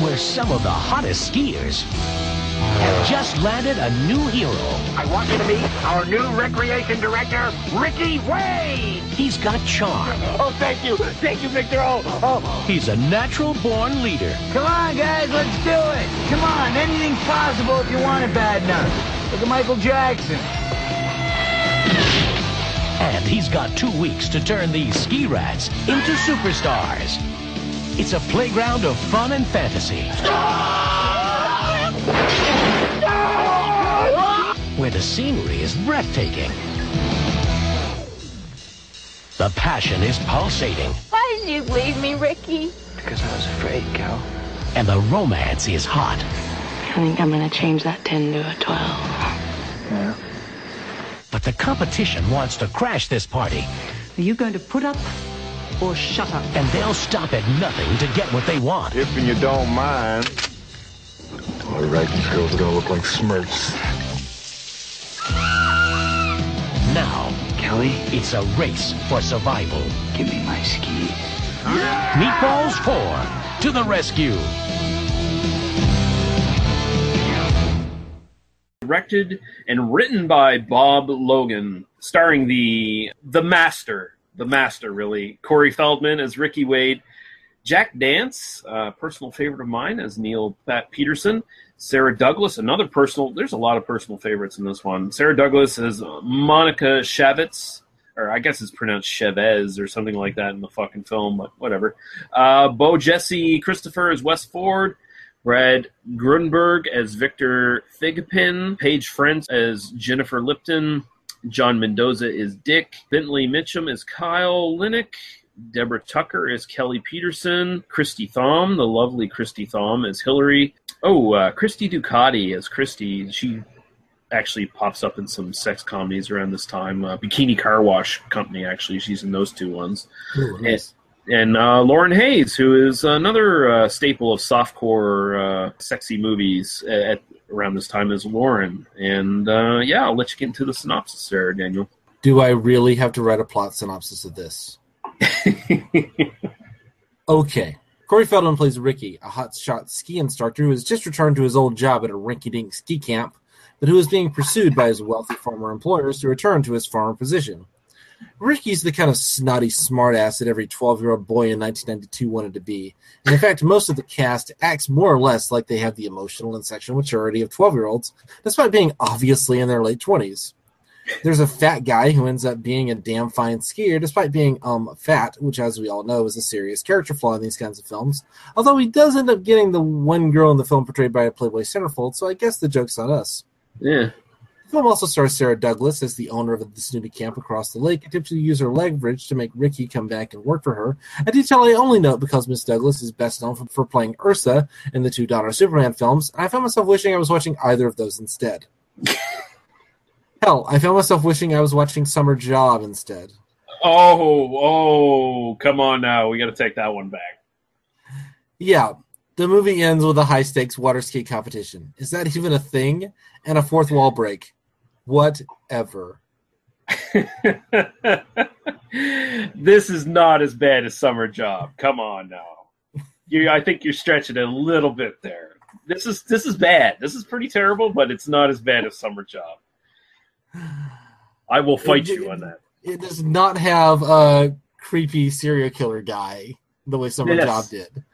M: where some of the hottest skiers have just landed a new hero.
N: I want you to meet our new recreation director, Ricky Wade.
M: He's got charm.
N: Oh, thank you. Thank you, Victor. Oh, oh.
M: He's a natural born leader.
O: Come on, guys, let's do it. Come on, anything's possible if you want it bad enough. Look at Michael Jackson.
M: And he's got two weeks to turn these ski rats into superstars. It's a playground of fun and fantasy. where the scenery is breathtaking. The passion is pulsating,
P: Why did you leave me, Ricky?
H: Because I was afraid, Cal.
M: and the romance is hot.
P: I think I'm gonna change that 10 to a 12.
H: Yeah.
M: But the competition wants to crash this party,
Q: Are you going to put up or shut up?
M: and they'll stop at nothing to get what they want.
H: If you don't mind. All right, these girls are gonna look like Smurfs.
M: Now,
H: Kelly,
M: it's a race for survival.
H: give me my skis.
M: Meatballs 4 to the rescue.
D: Directed and written by Bob Logan, starring the the master, the master really, Corey Feldman as Ricky Wade, Jack Nance, uh, personal favorite of mine as Neil Pat Peterson, Sarah Douglas, another personal. There's a lot of personal favorites in this one. Sarah Douglas as Monica Shavitz. Or I guess it's pronounced Chavez or something like that in the fucking film, but whatever. Uh, Bojesse Christopher as Wes Ford, Brad Grunberg as Victor Thigpen, Paige French as Jennifer Lipton, John Mendoza is Dick, Bentley Mitchum is Kyle Linick, Deborah Tucker is Kelly Peterson, Christy Thom, the lovely Christy Thom is Hillary. Oh, uh, Christy Ducati as Christy. She actually pops up in some sex comedies around this time. Uh, Bikini Car Wash Company, actually, she's in those two ones
E: Ooh, nice.
D: And uh, Lauren Hayes, who is another uh, staple of softcore uh, sexy movies at around this time, is Lauren. And uh, yeah, I'll let you get into the synopsis there, Daniel.
E: Do I really have to write a plot synopsis of this? okay. Corey Feldman plays Ricky, a hotshot ski instructor who has just returned to his old job at a rinky-dink ski camp, but who is being pursued by his wealthy former employers to return to his former position. Ricky's the kind of snotty smartass that every 12-year-old boy in 1992 wanted to be. And in fact, most of the cast acts more or less like they have the emotional and sexual maturity of 12-year-olds, despite being obviously in their late 20s. There's a fat guy who ends up being a damn fine skier, despite being um fat, which, as we all know, is a serious character flaw in these kinds of films. Although he does end up getting the one girl in the film portrayed by a Playboy centerfold, so I guess the joke's on us.
D: Yeah.
E: The film also stars Sarah Douglas as the owner of the snooty camp across the lake, attempting to use her leverage to make Ricky come back and work for her. A detail I only note because Miss Douglas is best known for, for playing Ursa in the two Donner Superman films, and I found myself wishing I was watching either of those instead. Hell, I found myself wishing I was watching Summer Job instead.
D: Oh, oh, come on now. We got to take that one back.
E: Yeah, the movie ends with a high stakes water ski competition. Is that even a thing? And a fourth wall break. Whatever.
D: this is not as bad as Summer Job. Come on now. You, I think you're stretching it a little bit there. This is this is bad. This is pretty terrible, but it's not as bad as Summer Job. I will fight you on that.
E: It does not have a creepy serial killer guy the way Summer
D: Yes.
E: Job did.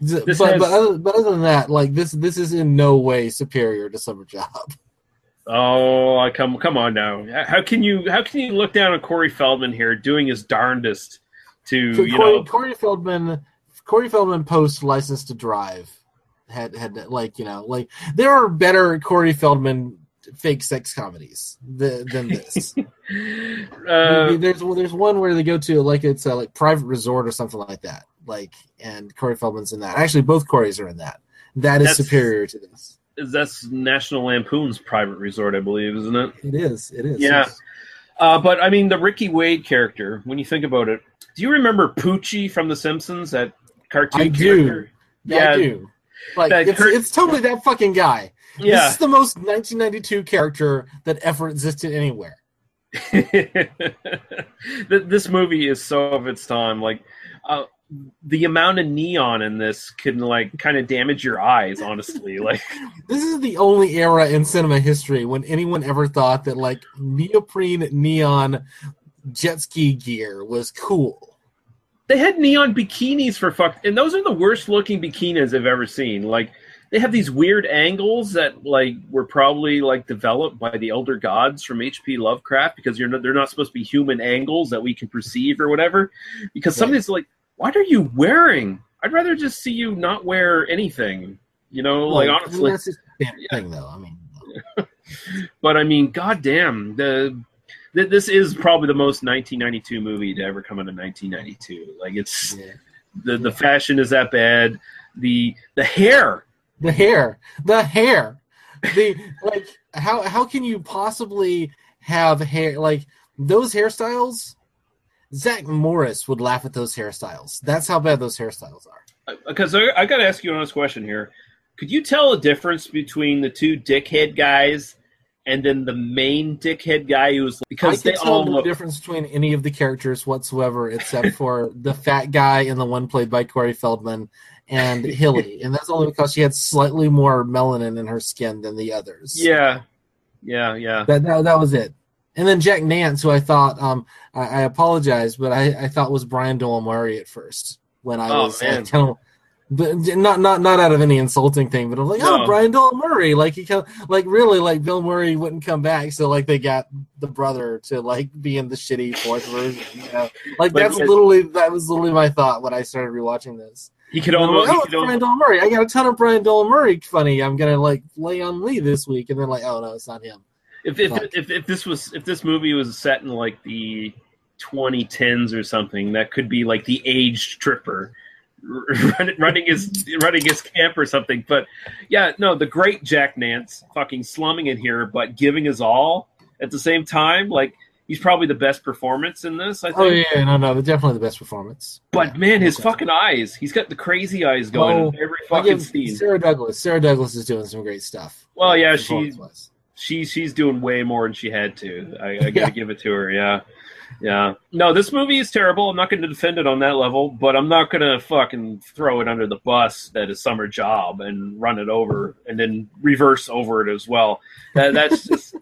D: This
E: but,
D: has-
E: but, other, but other than that, like this, this is in no way superior to Summer Job.
D: Oh, I come come on now. How can you how can you look down on Corey Feldman here doing his darndest to
E: So
D: you
E: Corey,
D: know
E: Corey Feldman, Corey Feldman post License to Drive had had like you know like there are better Corey Feldman fake sex comedies th- than this.
D: uh,
E: there's there's one where they go to like it's a like private resort or something like that. Like and Corey Feldman's in that. Actually, both Corey's are in that. That is superior to this.
D: That's National Lampoon's private resort, I believe, isn't it?
E: It is. It is.
D: Yeah.
E: yes.
D: Uh, but I mean, the Ricky Wade character. When you think about it, do you remember Poochie from The Simpsons? That cartoon
E: I do.
D: character.
E: I do. Like it's,
D: Kurt-
E: it's totally that fucking guy.
D: Yeah.
E: This is the most 1992 character that ever existed anywhere.
D: This movie is so of its time. Like uh, the amount of neon in this can like kind of damage your eyes. Honestly, like
E: This is the only era in cinema history when anyone ever thought that like neoprene neon jet ski gear was cool.
D: they had neon bikinis for fuck, and those are the worst looking bikinis I've ever seen. Like they have these weird angles that like were probably like developed by the elder gods from H.P. Lovecraft because you're not, they're not supposed to be human angles that we can perceive or whatever. Because some of these like, what are you wearing? I'd rather just see you not wear anything. You know, like
E: I mean,
D: honestly,
E: that's just a damn thing, though. I mean,
D: but I mean, goddamn, the th- this is probably the most 1992 movie to ever come out of 1992. Like it's the the fashion is that bad. The the hair,
E: the hair, the hair, the like. How how can you possibly have hair like those hairstyles? Zach Morris would laugh at those hairstyles. That's how bad those hairstyles are.
D: Uh, because I, I got to ask you an honest question here. Could you tell a difference between the two dickhead guys and then the main dickhead guy who was because
E: I
D: they all
E: no
D: look
E: difference between any of the characters whatsoever, except for the fat guy and the one played by Corey Feldman and Hilly, and that's only because she had slightly more melanin in her skin than the others.
D: yeah, yeah, yeah.
E: that that, that was it. And then Jack Nance, who I thought, um, I, I apologize, but I, I thought was Brian Doyle Murray at first when I
D: Oh,
E: was
D: man.
E: kind of, but not not not out of any insulting thing, but I'm like, oh,
D: No.
E: Brian Doyle Murray, like he of, like really like Bill Murray wouldn't come back, so like they got the brother to like be in the shitty fourth version, you know? like
D: But
E: that's literally that was literally my thought when I started rewatching this.
D: He could almost,
E: like, oh,
D: could
E: Brian Doyle Murray. I got a ton of Brian Doyle Murray funny. I'm gonna like lay on Lee this week, and then like, oh no, it's not him.
D: If if, if if this was if this movie was set in like the 2010s or something, that could be like the aged tripper running, his running his camp or something. But yeah, no, the great Jack Nance fucking slumming in here, but giving his all at the same time. Like he's probably the best performance in this. I oh, think.
E: Oh yeah, no, no, definitely the best performance.
D: But man, his fucking eyes. He's got the crazy eyes going
E: Oh,
D: in every fucking scene.
E: Sarah Douglas. Sarah Douglas is doing some great stuff.
D: Well, yeah, she. She she's doing way more than she had to. I, I gotta
E: Yeah.
D: give it to her. Yeah, yeah. No, this movie is terrible. I'm not going to defend it on that level, but I'm not going to fucking throw it under the bus that is summer job and run it over and then reverse over it as well. That, that's just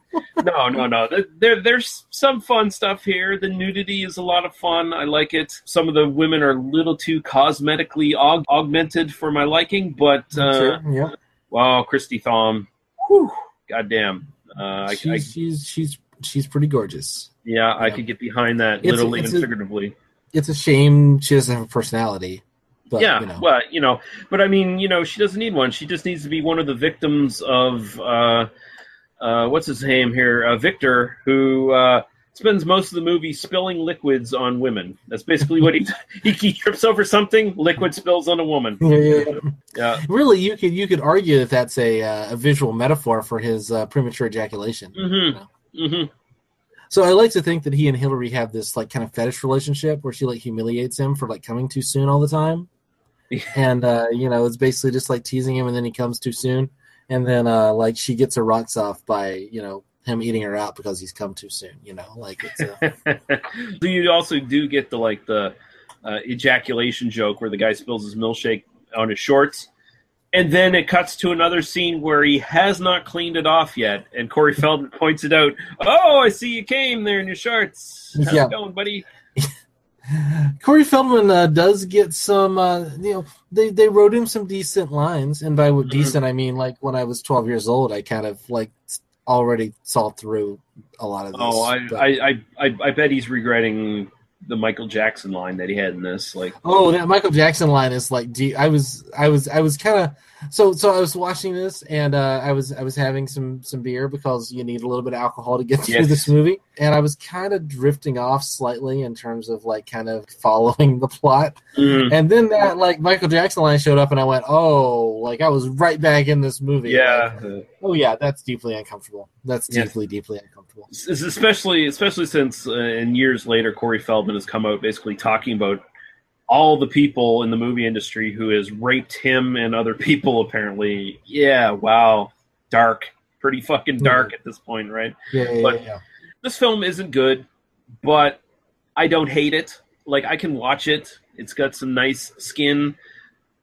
D: no, no, no. There, there's some fun stuff here. The nudity is a lot of fun. I like it. Some of the women are a little too cosmetically aug- augmented for my liking, but uh,
E: yeah.
D: wow, Christy Thom, whew, goddamn. Uh, I, I,
E: she's, she's she's she's pretty gorgeous.
D: yeah, I could get behind that
E: It's-
D: literally
E: it's
D: and
E: a-
D: figuratively.
E: It's a shame she doesn't have a personality. But
D: yeah,
E: you know,
D: well, you know, but I mean, you know, she doesn't need one. She just needs to be one of the victims of uh, uh, what's his name here, uh, Victor, who uh, spends most of the movie spilling liquids on women. That's basically what he he, he trips over something, liquid spills on a woman.
E: Yeah, yeah, yeah.
D: Yeah.
E: really, you could you could argue that that's a uh, a visual metaphor for his uh, premature ejaculation.
D: Mm-hmm. Mm-hmm.
E: So I like to think that he and Hillary have this like kind of fetish relationship where she like humiliates him for like coming too soon all the time, and uh, you know it's basically just like teasing him, and then he comes too soon, and then uh, like she gets her rocks off by you know him eating her out because he's come too soon. You know, like it's uh,
D: so you also do get the like the uh, ejaculation joke where the guy spills his milkshake on his shorts, and then it cuts to another scene where he has not cleaned it off yet, and Corey Feldman points it out. Oh, I see you came there in your shorts. How's
E: Yeah.
D: it going, buddy?
E: Corey Feldman uh, does get some. Uh, you know, they they wrote him some decent lines, and by
D: Mm-hmm.
E: decent I mean like when I was twelve years old, I kind of like already saw through a lot of this.
D: Oh, I, I, I, I, I bet he's regretting the Michael Jackson line that he had in this. Like,
E: Oh, that Michael Jackson line is like, I was, I was, I was kind of, so, so I was watching this and uh, I was, I was having some, some beer because you need a little bit of alcohol to get through
D: Yes.
E: this movie, and I was kind of drifting off slightly in terms of like kind of following the plot,
D: Mhm.
E: and then that like Michael Jackson line showed up, and I went, oh, like I was right back in this movie.
D: yeah.
E: Like, oh yeah, that's deeply uncomfortable. That's
D: Yes.
E: deeply, deeply uncomfortable.
D: It's especially especially since uh, in years later Corey Feldman has come out basically talking about all the people in the movie industry who has raped him and other people apparently. Yeah wow. Dark. Pretty fucking dark at this point right?
E: Yeah, yeah,
D: But-
E: yeah.
D: this film isn't good but i don't hate it. Like i can watch it. It's got some nice skin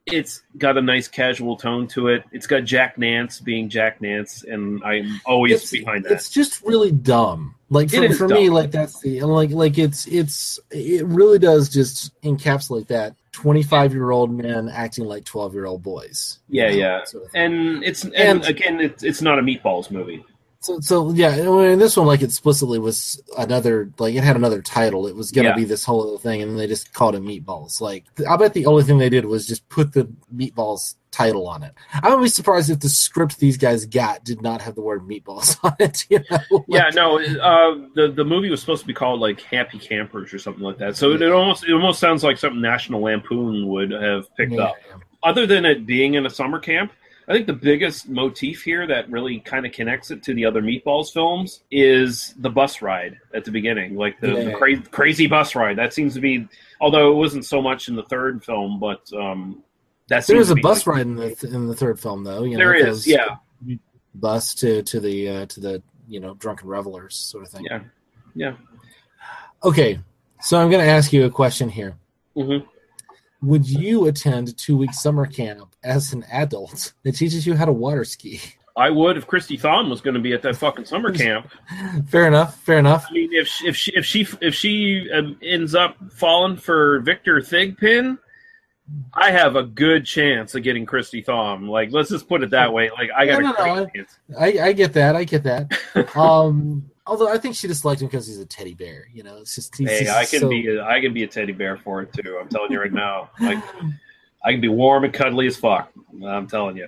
D: it's got a nice casual tone to it it's got jack nance being jack nance and i'm always
E: It's-
D: behind that
E: It's just really dumb. Like for, for me, like that's the and like like it's it's it really does just encapsulate that twenty five year old men acting like twelve year old boys.
D: Yeah,
E: You know,
D: yeah,
E: sort of
D: and it's and,
E: And-
D: again, it's it's not a meatballs movie.
E: So, so yeah, and this one like explicitly was another like it had another title. It was gonna
D: Yeah.
E: be this whole other thing, and they just called it Meatballs. Like I bet the only thing they did was just put the Meatballs title on it. I would be surprised if the script these guys got did not have the word Meatballs on it. You know?
D: Yeah, no. Uh, the the movie was supposed to be called like Happy Campers or something like that. So it, it almost it almost sounds like something National Lampoon would have picked
E: Yeah.
D: up. Other than it being in a summer camp, I think the biggest motif here that really kind of connects it to the other Meatballs films is the bus ride at the beginning, like the, the
E: Yeah.
D: crazy bus ride. That seems to be, although it wasn't so much in the third film, but um, that
E: There
D: to
E: a bus ride in the in the third film, though. You know,
D: There is, yeah.
E: Bus to to the uh, to the you know drunken revelers sort of thing.
D: Yeah, yeah.
E: Okay, so I'm going to ask you a question here.
D: Mm-hmm.
E: Would you attend a two week summer camp as an adult that teaches you how to water ski?
D: I would if Christy Thom was going to be at that fucking summer camp.
E: Fair enough. Fair enough.
D: I mean, if she, if she if she if she um, ends up falling for Victor Thigpen, I have a good chance of getting Christy Thom. Like, let's just put it that way. Like, I got
E: No,
D: a
E: no,
D: great
E: no,
D: chance.
E: I, I get that. I get that. um, although I think she just liked him because he's a teddy bear. You know, it's just
D: Hey, I can
E: so-
D: be a, I can be a teddy bear for it too. I'm telling you right now. Like, I can be warm and cuddly as fuck. I'm telling you.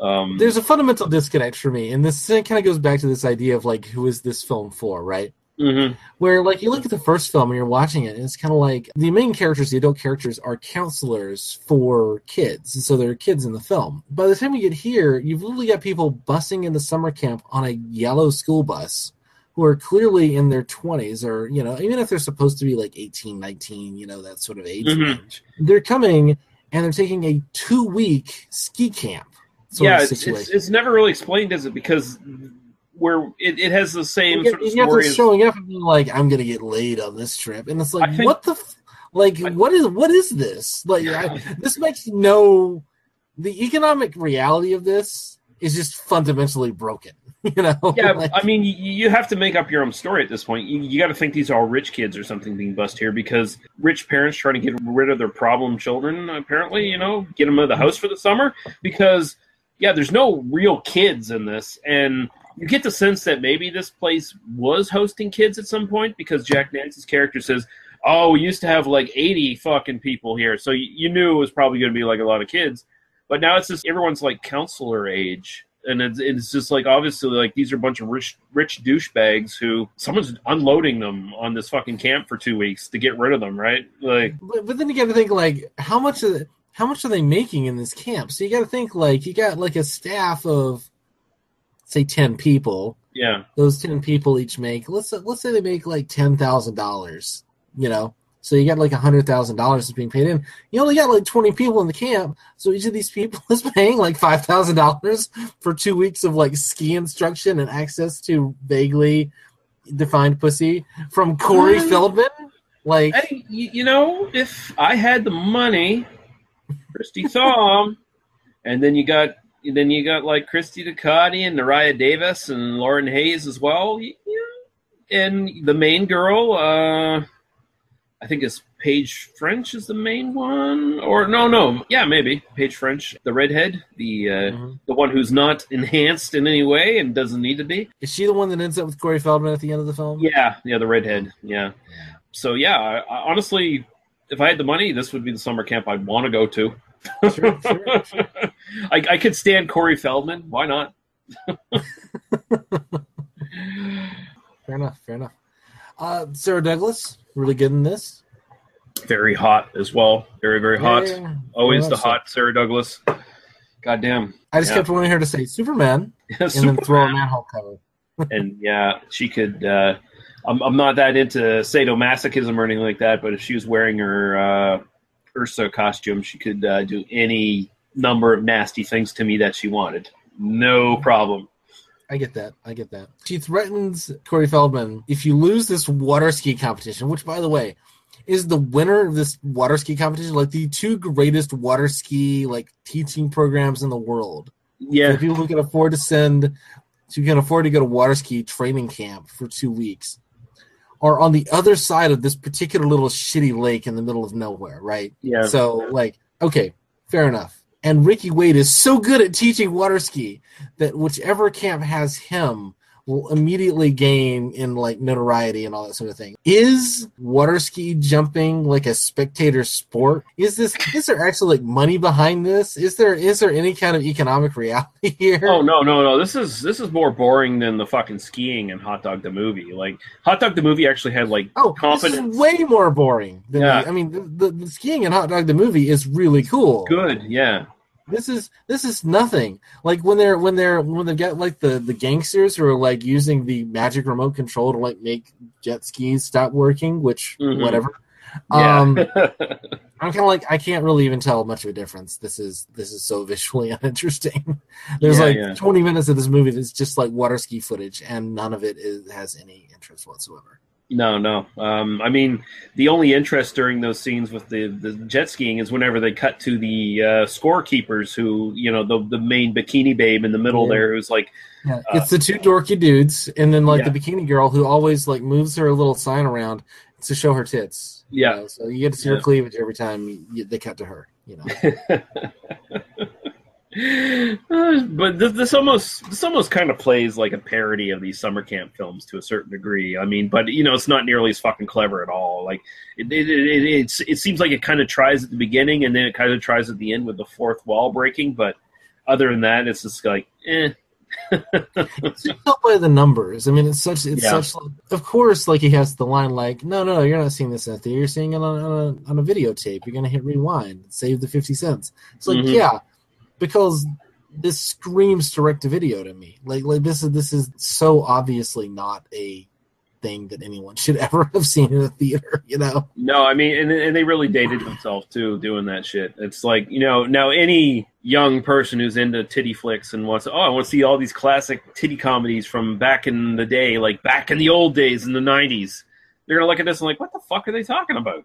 D: Um,
E: There's a fundamental disconnect for me, and this kind of goes back to this idea of like, who is this film for, right?
D: mhm.
E: Where like you look at the first film and you're watching it, and it's kind of like the main characters, the adult characters, are counselors for kids, and so there are kids in the film. By the time we get here, you've literally got people busing into summer camp on a yellow school bus who are clearly in their 20s or you know even if they're supposed to be like 18 19 you know that sort of age
D: Mhm.
E: range they're coming and they're taking a two week ski camp sort
D: yeah, it's, it's it's never really explained, is it? Because where it, it has the same
E: get,
D: sort of story. as-
E: showing up and being like, "I'm gonna get laid on this trip," and it's like,
D: think-
E: what the, f- like, what is what is this? Like, I, this makes no. The economic reality of this is just fundamentally broken. You know?
D: yeah,
E: Like,
D: I mean, you, you have to make up your own story at this point. You, you got to think these are all rich kids or something being bust here because rich parents trying to get rid of their problem children. Apparently, you know, get them out of the house for the summer because yeah, there's no real kids in this, and you get the sense that maybe this place was hosting kids at some point because Jack Nance's character says. Oh, we used to have like 80 fucking people here. So you, you knew it was probably going to be like a lot of kids. But now it's just everyone's like counselor age and it's, it's just like obviously like these are a bunch of rich rich douchebags who someone's unloading them on this fucking camp for two weeks to get rid of them, right? Like,
E: but, but then you got to think like, how much of the, how much are they making in this camp? So you got to think like you got like a staff of, say, ten people.
D: yeah,
E: those 10 people each make let's let's say they make like $10,000 you know so you got like $100,000 that's being paid in you only got like 20 people in the camp so each of these people is paying like $5,000 for 2 weeks of like ski instruction and access to vaguely defined pussy from Corey
D: Um,
E: Feldman like
D: hey, you, know, if I had the money, Christy Thom, and then you got then you got like Christy Ducati and Naraya Davis and Lauren Hayes as well. And the main girl, uh, I think it's Paige French is the main one, or no, no, yeah, maybe Paige French, the redhead, the uh, the one who's not enhanced in any way and doesn't need to be.
E: is she the one that ends up with Corey Feldman at the end of the film
D: Yeah, yeah, the redhead. Yeah. So yeah, I, I, honestly, if I had the money, this would be the summer camp I'd want to go to. I, I could stand Corey Feldman. Why not?
E: fair enough fair enough uh, Sarah Douglas really good in this
D: Very hot as well. Very very hot.
E: Yeah.
D: Always the
E: so.
D: hot Sarah Douglas. God damn.
E: I just kept wanting her to say Superman and then throw a manhole cover.
D: and yeah, she could. Uh, I'm I'm not that into sadomasochism or anything like that, but if she was wearing her uh, Ursa costume, she could uh, do any number of nasty things to me that she wanted. No problem.
E: I get that. I get that. She threatens Corey Feldman if you lose this water ski competition, which, by the way, is the winner of this water ski competition, like the two greatest water ski like teaching programs in the world.
D: Yeah.
E: People who can afford to send, who can afford to go to water ski training camp for two weeks, are on the other side of this particular little shitty lake in the middle of nowhere, right?
D: Yeah.
E: So, like, okay, fair enough. And Ricky Wade is so good at teaching water ski that whichever camp has him will immediately gain in like notoriety and all that sort of thing. Is water ski jumping like a spectator sport? Is this is there actually like money behind this? Is there is there any kind of economic reality here?
D: Oh no no no! This is this is more boring than the fucking skiing and Hot Dog the movie. Like Hot Dog the movie actually had like
E: Oh,
D: confidence.
E: this is way more boring. Than
D: Yeah.
E: the- I mean, the, the, the skiing and hot dog the movie is really cool.
D: Good, yeah.
E: This is this is nothing. Like when they're when they're when they've got like the the gangsters who are like using the magic remote control to like make jet skis stop working, which
D: Mhm.
E: whatever.
D: Yeah.
E: Um, I'm kind of like I can't really even tell much of a difference. This is this is so visually uninteresting. There's
D: Yeah,
E: like
D: yeah.
E: 20 minutes of this movie that's just like water ski footage, and none of it is, has any interest whatsoever.
D: No, no. Um, I mean, the only interest during those scenes with the, the jet skiing is whenever they cut to the uh, scorekeepers, who you know, the the main bikini babe in the middle
E: Yeah.
D: there, who's like,
E: Yeah,
D: uh,
E: it's the two dorky dudes, and then like
D: Yeah.
E: the bikini girl who always like moves her little sign around to show her tits. you
D: Yeah.
E: know, so you get to see her cleavage every time you, they cut to her. You know,
D: Uh, but this, this almost this almost kind of plays like a parody of these summer camp films to a certain degree. I mean, but you know, it's not nearly as fucking clever at all. Like it it, it, it, it's, it seems like it kind of tries at the beginning and then it kind of tries at the end with the fourth wall breaking. But other than that, it's just like, eh.
E: it's just not by the numbers. I mean, it's such it's
D: Yeah.
E: such. Of course, like he has the line like, "No, no, you're not seeing this in the theater. You're seeing it on, on a on a videotape. You're gonna hit rewind, save the fifty cents." It's like,
D: Mhm.
E: yeah, because this screams direct to video to me. Like, like this is this is so obviously not a thing that anyone should ever have seen in a theater. You know.
D: No, I mean, and, and they really dated themselves too doing that shit. It's like you know now any young person who's into titty flicks and wants oh I want to see all these classic titty comedies from back in the day, like back in the old days in the '90s. They're gonna look at this and like, what the fuck are they talking about?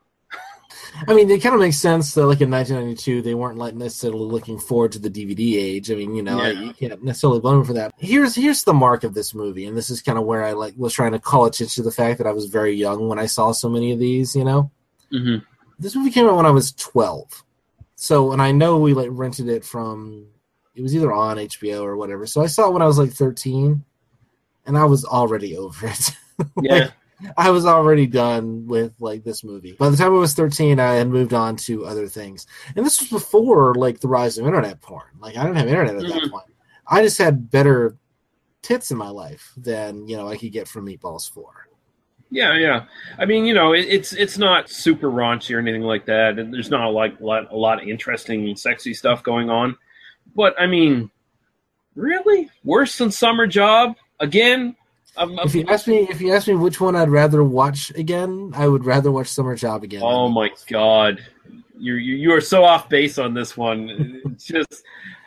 E: I mean, it kind of makes sense that, like in 1992, they weren't like necessarily looking forward to the DVD age. I mean, you know,
D: Yeah.
E: you can't necessarily blame them for that. Here's here's the mark of this movie, and this is kind of where I like was trying to call attention to the fact that I was very young when I saw so many of these. You know,
D: Mm-hmm.
E: this movie came out when I was 12, so and I know we like rented it from it was either on HBO or whatever. So I saw it when I was like 13, and I was already over it.
D: Yeah.
E: I was already done with like this movie. By the time I was 13, I had moved on to other things. And this was before like the rise of internet porn. Like I didn't have internet at that
D: Mhm.
E: point. I just had better tits in my life than, you know, I could get from Meatballs 4.
D: Yeah, yeah. I mean, you know, it, it's it's not super raunchy or anything like that. and There's not like lot, a lot of interesting, sexy stuff going on. But I mean, really, worse than Summer Job again? Um,
E: If you ask me if you ask me which one I'd rather watch again, I would rather watch Summer Job again.
D: Oh my god, you're you you are so off base on this one. It's just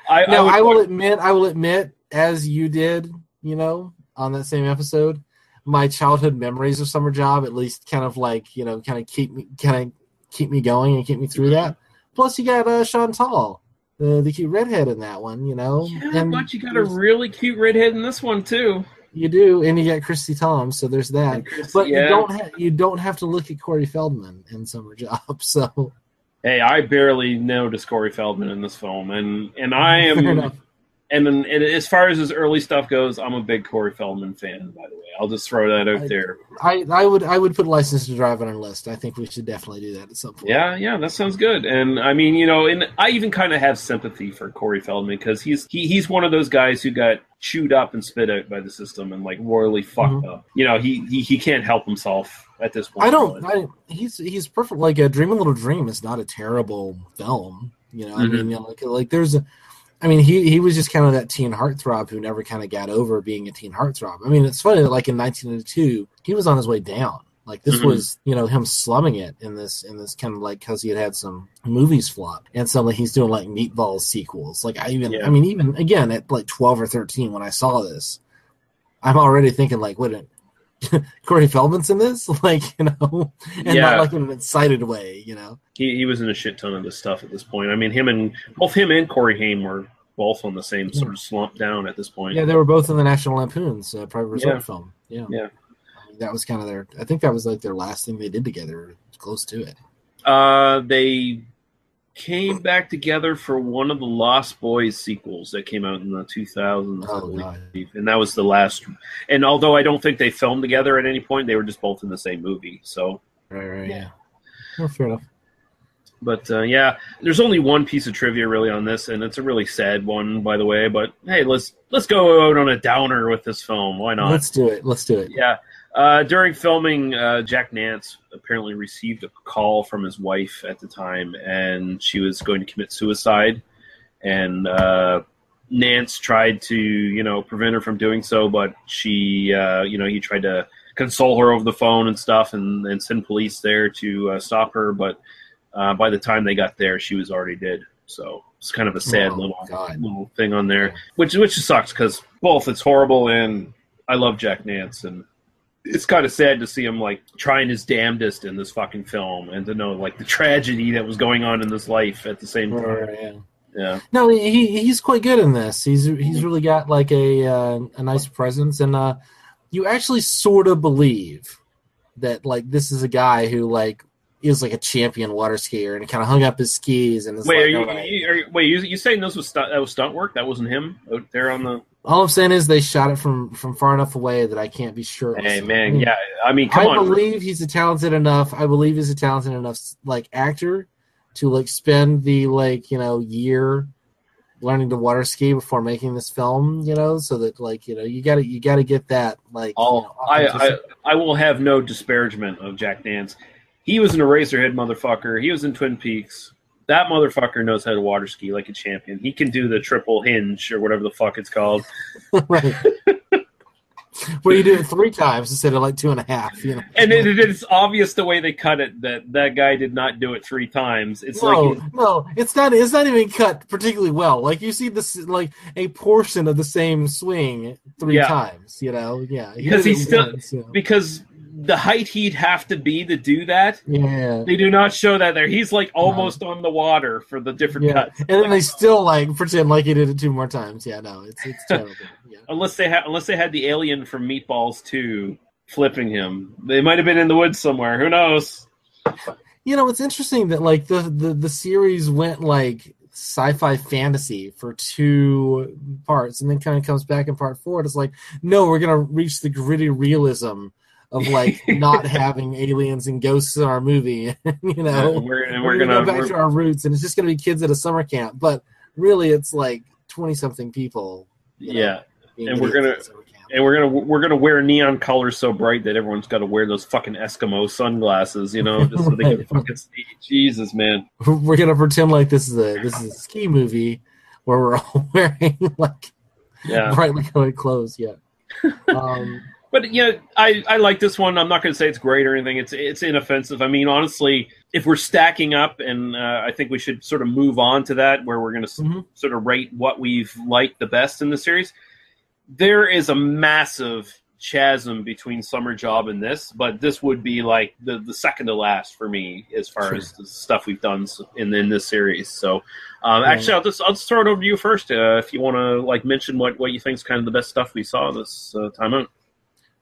D: I
E: no,
D: would
E: I, will
D: watch-
E: admit, I will admit, as you did, you know, on that same episode, my childhood memories of Summer Job at least kind of like you know, kind of keep me, kind of keep me going and keep me through that. Plus, you got uh, Chantal, the the cute redhead in that one, you know,
D: Yeah,
E: and
D: but you got a really cute redhead in this one too.
E: You do, and you got Christy Thom, so there's that. But
D: yeah.
E: you don't ha- you don't have to look at Corey Feldman in Summer Job, so
D: Hey, I barely noticed Corey Feldman in this film, and and I
E: Fair
D: am,
E: enough.
D: and, then and as far as his early stuff goes, I'm a big Corey Feldman fan. By the way, I'll just throw that out
E: I-
D: there.
E: I I would I would put a License to Drive on our list. I think we should definitely do that at some point.
D: Yeah, yeah, that sounds good. And I mean, you know, and I even kind of have sympathy for Corey Feldman because he's he, he's one of those guys who got chewed up and spit out by the system and like royally fucked up. You know, he, he he can't help himself at this point.
E: I don't. I, he's he's perfect. Like a Dream a Little Dream is not a terrible film. You know, I
D: Mhm.
E: mean, you know, like like there's a. I mean, he he was just kind of that teen heartthrob who never kind of got over being a teen heartthrob. I mean, it's funny that like in 1992 he was on his way down. Like this
D: Mhm.
E: was, you know, him slumming it in this in this kind of like because he had had some movies flop, and suddenly he's doing like Meatballs sequels. Like I even,
D: Yeah.
E: I mean, even again at like 12 or 13 when I saw this, I'm already thinking like, minute, Corey Feldman's in this, like you know, and
D: Yeah.
E: not like in an excited way, you know.
D: He he was in a shit ton of this stuff at this point. I mean, him and both him and Corey Haim were both on the same sort of slump down at this point.
E: Yeah, they were both in the National Lampoon's uh, Private Resort
D: Yeah.
E: film. Yeah,
D: Yeah.
E: That was kind of their. I think that was like their last thing they did together, close to it.
D: Uh, they came back together for one of the Lost Boys sequels that came out in the 2000s,
E: Oh,
D: believe. and that was the last. And although I don't think they filmed together at any point, they were just both in the same movie. So,
E: Right, right, yeah. Well, fair enough.
D: but uh, yeah, there's only one piece of trivia really on this, and it's a really sad one, by the way. But hey, let's let's go out on a downer with this film. Why not?
E: Let's do it. Let's do it.
D: Yeah. Uh, during filming, uh, Jack Nance apparently received a call from his wife at the time, and she was going to commit suicide. And uh, Nance tried to, you know, prevent her from doing so, but she, uh, you know, he tried to console her over the phone and stuff, and, and send police there to uh, stop her. But uh, by the time they got there, she was already dead. So it's kind of a sad
E: Oh,
D: little
E: God.
D: little thing on there, which which sucks because both it's horrible and I love Jack Nance and it's kind of sad to see him like trying his damnedest in this fucking film and to know like the tragedy that was going on in this life at the same time.
E: Right, yeah.
D: Yeah.
E: No, he he's quite good in this. He's he's really got like a uh, a nice presence, and uh, you actually sort of believe that like this is a guy who like is like a champion water skier, and he kind of hung up his skis and
D: Wait,
E: like,
D: are you,
E: right.
D: you- are you- wait, you, you saying this was stunt, that was stunt work? That wasn't him out there on the.
E: All I'm saying is they shot it from from far enough away that I can't be sure. it
D: Hey
E: him.
D: man,
E: Hmm.
D: yeah. I mean, come
E: I
D: on.
E: believe he's a talented enough. I believe he's a talented enough like actor to like spend the like you know year learning to water ski before making this film. You know, so that like you know you got to you got to get that like. you know,
D: I, I. I will have no disparagement of Jack Nance. He was an Eraserhead motherfucker. He was in Twin Peaks. That motherfucker knows how to water ski like a champion. He can do the triple hinge or whatever the fuck it's called.
E: right. Where you do it three times instead of like two and a half. You know.
D: And it, it is obvious the way they cut it that that guy did not do it three times. It's
E: no,
D: like
E: no, it's not. It's not even cut particularly well. Like you see this, like a portion of the same swing three
D: Yeah.
E: times. You know, yeah, he
D: because
E: did it
D: he's still
E: once, you know.
D: because the height he'd have to be to do that.
E: Yeah.
D: They do not show that there. He's like almost on the water for the different
E: Yeah,
D: cuts.
E: and then they still like pretend like he did it two more times. Yeah, no, it's it's terrible.
D: Unless they had unless they had the alien from Meatballs 2 flipping him. They might have been in the woods somewhere. Who knows?
E: You know, it's interesting that like the the the series went like sci-fi fantasy for two parts, and then kind of comes back in part four. And it's like, no, we're gonna reach the gritty realism of like not having aliens and ghosts in our movie. you know,
D: And we're- and
E: we're,
D: we're
E: gonna,
D: gonna-
E: go back
D: we're-
E: to our roots, and it's just gonna be kids at a summer camp. But really, it's like twenty something people. you know,
D: Yeah. And we're gonna
E: at summer camp.
D: and we're gonna we're gonna wear neon colors so bright that everyone's got to wear those fucking Eskimo sunglasses, you know, just so they can fucking see. Jesus, man.
E: we're gonna pretend like this is a this is a ski movie where we're all wearing like
D: Yeah.
E: brightly colored clothes. Yeah. Um,
D: But yeah, I, I like this one. I'm not going to say it's great or anything. It's it's inoffensive. I mean, honestly, if we're stacking up, and uh, I think we should sort of move on to that, where we're going to
E: Mm-hmm.
D: sort of rate what we've liked the best in the series. There is a massive chasm between Summer Job and this, but this would be like the, the second to last for me as far
E: Sure.
D: as the stuff we've done in in this series. So, um,
E: Yeah.
D: actually, I'll just I'll just throw it over to you first uh, if you want to like mention what what you think is kind of the best stuff we saw this uh, time out.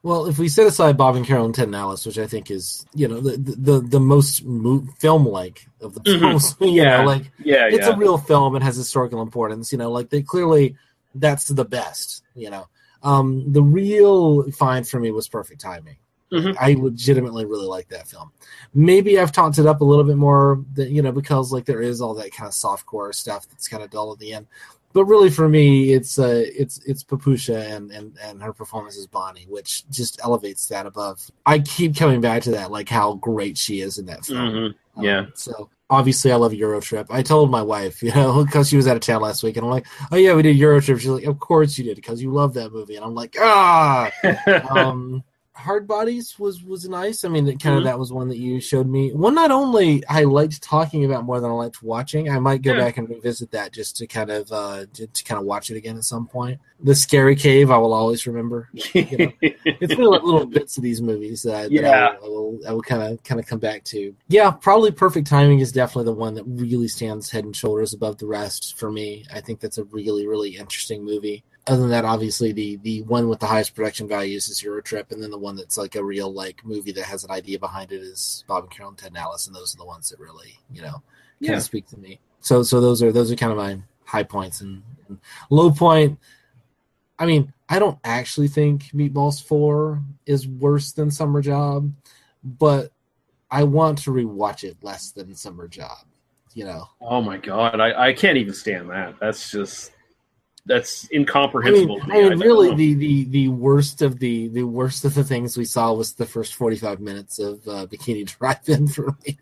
E: Well, if we set aside Bob and Carol and Ted and Alice, which I think is you know the the, the most mo- film like of the
D: Mhm.
E: films, you
D: Yeah.
E: know, like
D: Yeah,
E: it's
D: yeah.
E: a real film and has historical importance. You know, like they clearly that's the best. You know, um, the real find for me was Perfect Timing.
D: Mhm.
E: I legitimately really like that film. Maybe I've talked it up a little bit more, that, you know, because like there is all that kind of softcore stuff that's kind of dull at the end. But really, for me, it's uh, it's it's Papusha and, and and her performance as Bonnie, which just elevates that above. I keep coming back to that, like how great she is in that film.
D: Mhm. Yeah.
E: So obviously, I love Eurotrip. I told my wife, you know, because she was out of town last week, and I'm like, "Oh yeah, we did Eurotrip." She's like, "Of course you did, because you love that movie." And I'm like, "Ah." um, Hard Bodies was was nice. I mean, it kind of
D: Mhm.
E: that was one that you showed me. One not only I liked talking about more than I liked watching. I might go
D: Yeah.
E: back and revisit that just to kind of uh to, to kind of watch it again at some point. The Scary Cave, I will always remember. You know, it's really like little bits of these movies that, that
D: Yeah.
E: I I will, I will kind of kind of come back to. Yeah, probably Perfect Timing is definitely the one that really stands head and shoulders above the rest for me. I think that's a really really interesting movie. Other than that, obviously the the one with the highest production values is Euro Trip, and then the one that's like a real like movie that has an idea behind it is Bob and Carol and Ted and Alice, and those are the ones that really you know kind
D: Yeah.
E: of speak to me. so so those are those are kind of my high points and, and low point. I mean, I don't actually think Meatballs Four is worse than Summer Job, but I want to rewatch it less than Summer Job. You know,
D: Oh my god, I, I can't even stand that. That's just that's
E: I mean,
D: incomprehensible. to me.
E: I mean, really,
D: know.
E: the, the the worst of the the worst of the things we saw was the first forty five minutes of uh, Bikini Drive-In for me.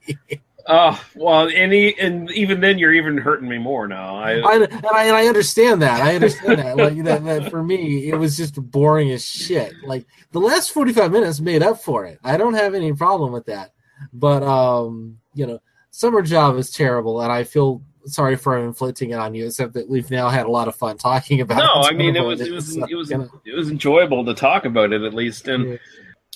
D: Oh well, and, he, and even then, you're even hurting me more now. I,
E: I, and I and I understand that. I understand that. Like that, that for me, it was just boring as shit. Like the last forty five minutes made up for it. I don't have any problem with that. But um, you know, summer job is terrible, and I feel sorry for inflicting it on you. Except that we've now had a lot of fun talking about.
D: no,
E: how
D: I mean it was it was it was
E: know?
D: it was enjoyable to talk about it at least, and
E: Yeah.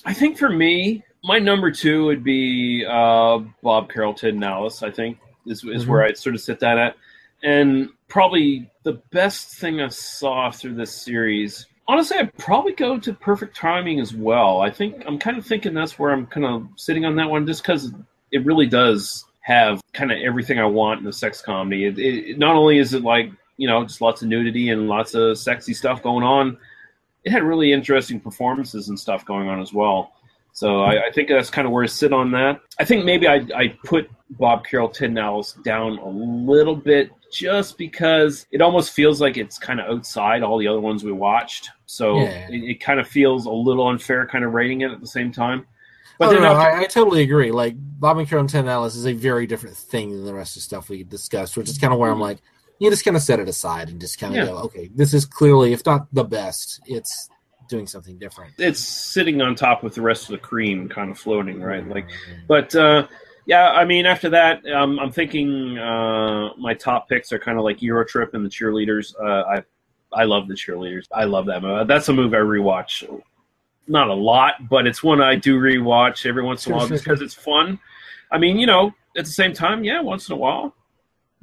D: I think for me, my number two would be uh, Bob Carrollton Alice. I think is is
E: Mhm.
D: where I'd sort of sit that at, and probably the best thing I saw through this series. Honestly, I'd probably go to Perfect Timing as well. I think I'm kind of thinking that's where I'm kind of sitting on that one, just because it really does have kind of everything I want in a sex comedy. It, it, not only is it like you know just lots of nudity and lots of sexy stuff going on, it had really interesting performances and stuff going on as well. So I, I think that's kind of where I sit on that. I think maybe I I put Bob Carol Ted and Alice down a little bit just because it almost feels like it's kind of outside all the other ones we watched. So
E: Yeah.
D: it, it kind of feels a little unfair, kind of rating it at the same time. But
E: oh, no, I, I totally agree. Like Bob and Carol and Ten Alice is a very different thing than the rest of the stuff we discussed, which is kind of where I'm like, you just kind of set it aside and just kind of
D: Yeah.
E: go, okay, this is clearly, if not the best, it's doing something different.
D: it's sitting on top with the rest of the cream, kind of floating, right? Like, but uh, yeah, I mean, after that, um, I'm thinking uh, my top picks are kind of like Euro Trip and the Cheerleaders. Uh, I I love the Cheerleaders. I love that movie. That's a movie I rewatch. Not a lot, but it's one I do rewatch every once in a while because it's fun. I mean, you know, at the same time, yeah, once in a while,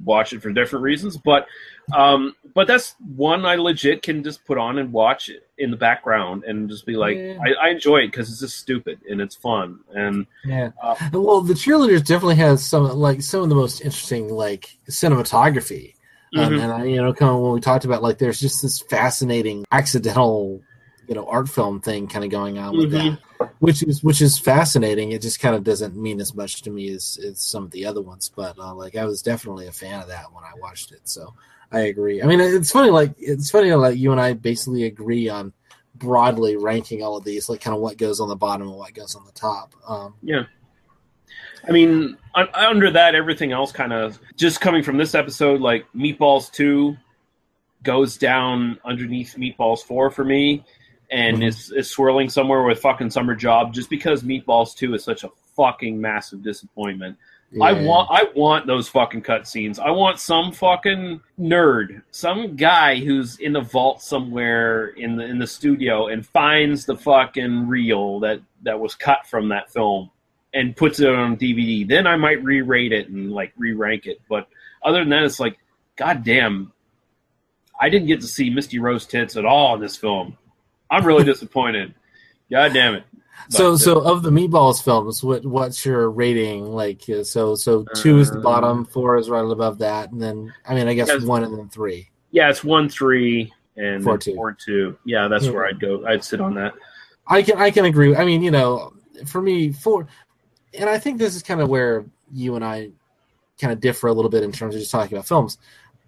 D: watch it for different reasons. But um, but that's one I legit can just put on and watch it in the background and just be like,
E: Yeah.
D: I, I enjoy it because it's just stupid and it's fun and
E: Yeah.
D: uh,
E: well, the cheerleaders definitely has some like some of the most interesting like cinematography. Um,
D: Mhm.
E: and I, you know, kind of when we talked about like, there's just this fascinating accidental, you know, art film thing kind of going on with
D: Mhm.
E: that, which is which is fascinating. It just kind of doesn't mean as much to me as, as some of the other ones, but uh, like I was definitely a fan of that when I watched it. So I agree. I mean, it's funny, like it's funny, like you and I basically agree on broadly ranking all of these, like kind of what goes on the bottom and what goes on the top. Um,
D: yeah. I mean, un- under that, everything else kind of just coming from this episode, like Meatballs 2 goes down underneath Meatballs 4 for me and
E: Mhm.
D: is, is swirling somewhere with fucking Summer Job just because Meatballs 2 is such a fucking massive disappointment. I want I want those fucking cutscenes. I want some fucking nerd, some guy who's in the vault somewhere in the in the studio and finds the fucking reel that that was cut from that film and puts it on DVD. Then I might re-rate it and like re-rank it. But other than that, it's like, god damn, I didn't get to see Misty Rowe's tits at all in this film. I'm really disappointed. God damn it.
E: So,
D: But,
E: so of the Meatballs films, what what's your rating? Like, uh, so, so two is the
D: Uh,
E: bottom, four is right above that, and then I mean, I guess one and then three.
D: Yeah, it's one three and
E: Four, two.
D: four two. Yeah, that's
E: Yeah.
D: where I'd go. I'd sit on that.
E: I can I can agree. I mean, you know, for me, four, and I think this is kind of where you and I kind of differ a little bit in terms of just talking about films.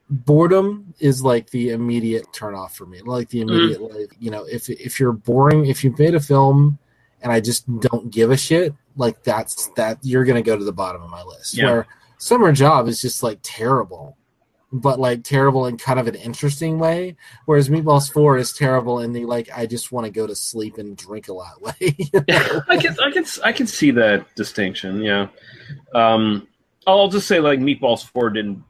E: Boredom is like the immediate turn off for me. Like the immediate, like you know, if if you're boring, if you've made a film and I just don't give a shit, like that's that you're gonna go to the bottom of my list.
D: Yeah.
E: Where Summer Job is just like terrible, but like terrible in kind of an interesting way. Whereas Meatballs Four is terrible in the like I just want to go to sleep and drink a lot way. you know?
D: I can I can I can see that distinction. Yeah. Um, I'll just say like Meatballs Four didn't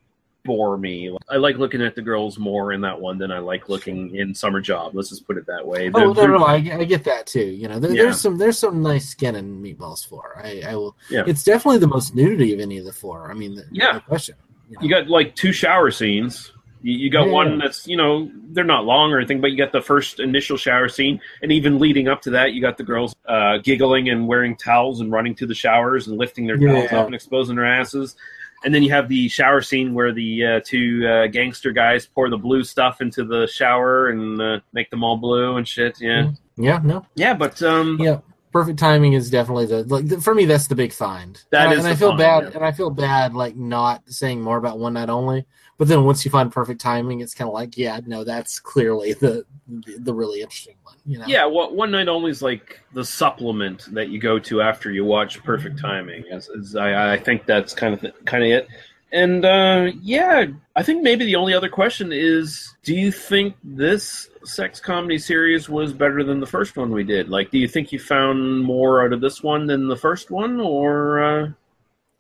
D: bore me. I like looking at the girls more in that one than I like looking in Summer Job. Let's just put it that way.
E: Oh
D: They're-
E: no, no, I, I get that too. You know, there,
D: Yeah.
E: there's some there's some nice skin in Meatballs Four. I, I will.
D: Yeah.
E: It's definitely the most nudity of any of the four. I mean, the,
D: Yeah.
E: no question.
D: You got like two shower scenes. You, you got
E: Yeah.
D: one that's you know they're not long or anything, but you got the first initial shower scene, and even leading up to that, you got the girls uh, giggling and wearing towels and running to the showers and lifting their towels
E: Yeah.
D: up and exposing their asses. And then you have the shower scene where the uh, two uh, gangster guys pour the blue stuff into the shower and uh, make them all blue and shit. Yeah,
E: Yeah, no.
D: yeah, but um,
E: Yeah, perfect timing is definitely the like for me. That's the big find.
D: That
E: and, I-
D: is
E: and
D: the
E: I feel
D: find,
E: bad,
D: yeah.
E: and I feel bad like not saying more about one night only. But then once you find perfect timing, it's kind of like, yeah, no, that's clearly the the, the really interesting one. You know?
D: yeah. Well, one night only is like the supplement that you go to after you watch Perfect Timing. Is, is I, I think that's kind of kind of it. And uh, yeah, I think maybe the only other question is: Do you think this sex comedy series was better than the first one we did? Like, do you think you found more out of this one than the first one, or? Uh...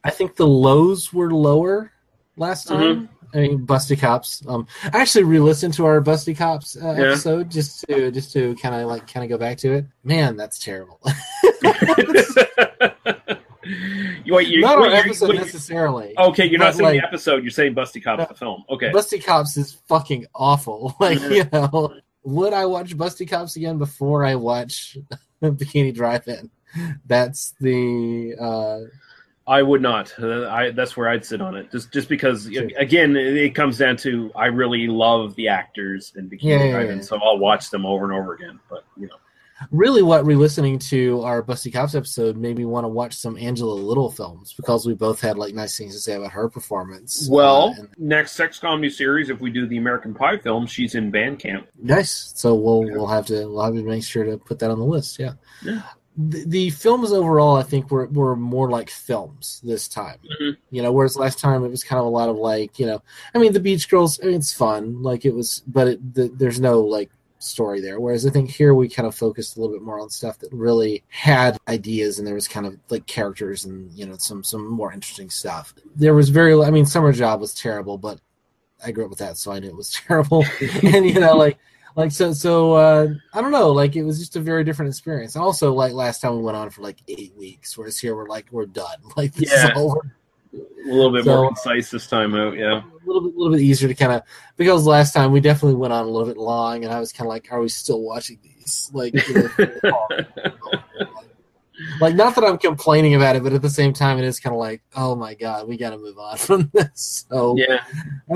E: I think the lows were lower last time.
D: Mhm.
E: I mean, Busty Cops. Um, I actually re-listened to our Busty Cops uh,
D: Yeah.
E: episode just to just to kind of like kind of go back to it. Man, that's terrible.
D: You, wait, you,
E: not
D: wait,
E: our episode
D: wait,
E: necessarily.
D: Okay, you're not saying
E: like,
D: the episode. You're saying Busty Cops, the film. Okay.
E: Busty Cops is fucking awful. Like you know, would I watch Busty Cops again before I watch Bikini Drive-In? That's the uh,
D: I would not. Uh, I that's where I'd sit on it. Just just because again, it, comes down to I really love the actors in Bikini
E: Yeah, yeah, yeah.
D: so I'll watch them over and over again. But you know,
E: really what re-listening to our Busty Cops episode made me want to watch some Angela Little films because we both had like nice things to say about her performance.
D: well,
E: Uh, and-
D: next sex comedy series, if we do the American Pie film, she's in Band Camp.
E: nice. So we'll we'll have to we'll have to make sure to put that on the list. Yeah.
D: Yeah.
E: The, the films overall, I think, were were more like films this time.
D: Mhm.
E: You know, whereas last time it was kind of a lot of like, you know, I mean, the Beach Girls. I mean, it's fun, like it was, but it, the, there's no like story there. Whereas I think here we kind of focused a little bit more on stuff that really had ideas, and there was kind of like characters and you know some some more interesting stuff. There was very, I mean, Summer Job was terrible, but I grew up with that, so I knew it was terrible. and you know, like like so so uh I don't know, like it was just a very different experience. And also like last time we went on for like eight weeks, whereas here we're like we're done. Like this
D: Yeah. A little bit
E: So-
D: more concise this time out. Yeah.
E: A little bit, little bit easier to kind of because last time we definitely went on a little bit long, and I was kind of like, "Are we still watching these?" Like, you know, like not that I'm complaining about it, but at the same time, it is kind of like, "Oh my god, we got to move on from this." So
D: Yeah.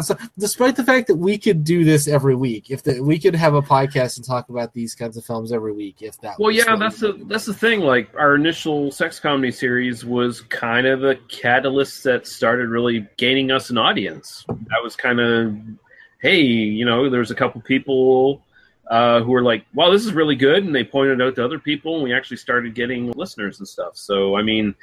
E: so, despite the fact that we could do this every week, if the, we could have a podcast and talk about these kinds of films every week, if that
D: Well, yeah, that's the that's the thing. Like our initial sex comedy series was kind of a catalyst that started really gaining us an audience. That was kind of, hey, you know, there's a couple people uh, who were like, "Wow, this is really good," and they pointed out to other people, and we actually started getting listeners and stuff. So, I mean,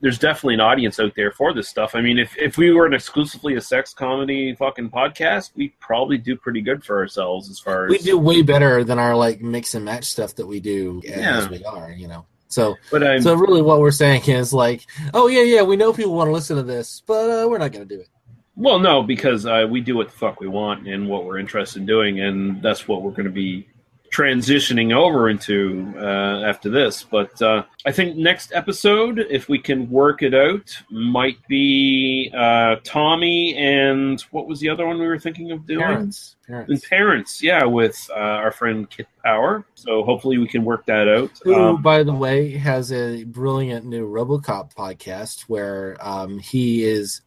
D: there's definitely an audience out there for this stuff. I mean, if if we were an exclusively a sex comedy fucking podcast, we'd probably do pretty good for ourselves as far as
E: we do way better than our like mix and match stuff that we do as
D: Yeah.
E: we are, you know. So,
D: But I'm-
E: so really, what we're saying is like, oh yeah, yeah, we know people want to listen to this, but uh, we're not going to do it.
D: Well, no, because uh, we do what the fuck we want and what we're interested in doing, and that's what we're going to be transitioning over into uh, after this. But uh, I think next episode, if we can work it out, might be uh, Tommy and what was the other one we were thinking of doing?
E: Parents, parents.
D: And parents, yeah, with uh, our friend Kit Power. So hopefully we can work that out.
E: Who,
D: Um,
E: by the way, has a brilliant new RoboCop podcast where um, he is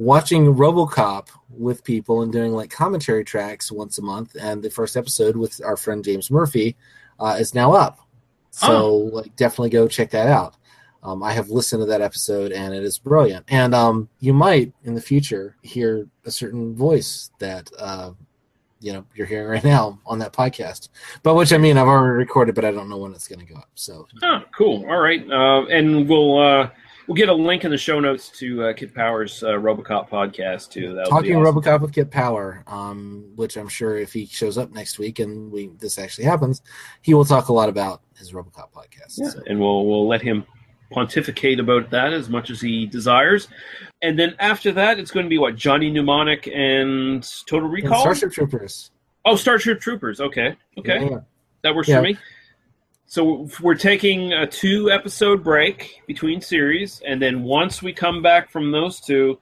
E: watching RoboCop with people and doing like commentary tracks once a month. And the first episode with our friend James Murphy uh, is now up. So like, definitely go check that out. Um, I have listened to that episode and it is brilliant. And um, you might in the future hear a certain voice that uh, you know you're hearing right now on that podcast. But which I mean, I've already recorded, but I don't know when it's going to go up. So
D: Oh, cool. All right, uh, and we'll uh, we'll get a link in the show notes to uh, Kit Power's uh, RoboCop podcast too. That'll
E: talking
D: awesome.
E: RoboCop with Kit Power, um, which I'm sure if he shows up next week and we this actually happens, he will talk a lot about his RoboCop podcast.
D: Yeah,
E: So,
D: and we'll we'll let him pontificate about that as much as he desires. And then after that, it's going to be what Johnny Mnemonic and Total
E: and
D: Recall.
E: Starship Troopers.
D: Oh, Starship Troopers. Okay, okay,
E: Yeah.
D: that works
E: Yeah.
D: for me. So we're taking a two episode break between series, and then once we come back from those two,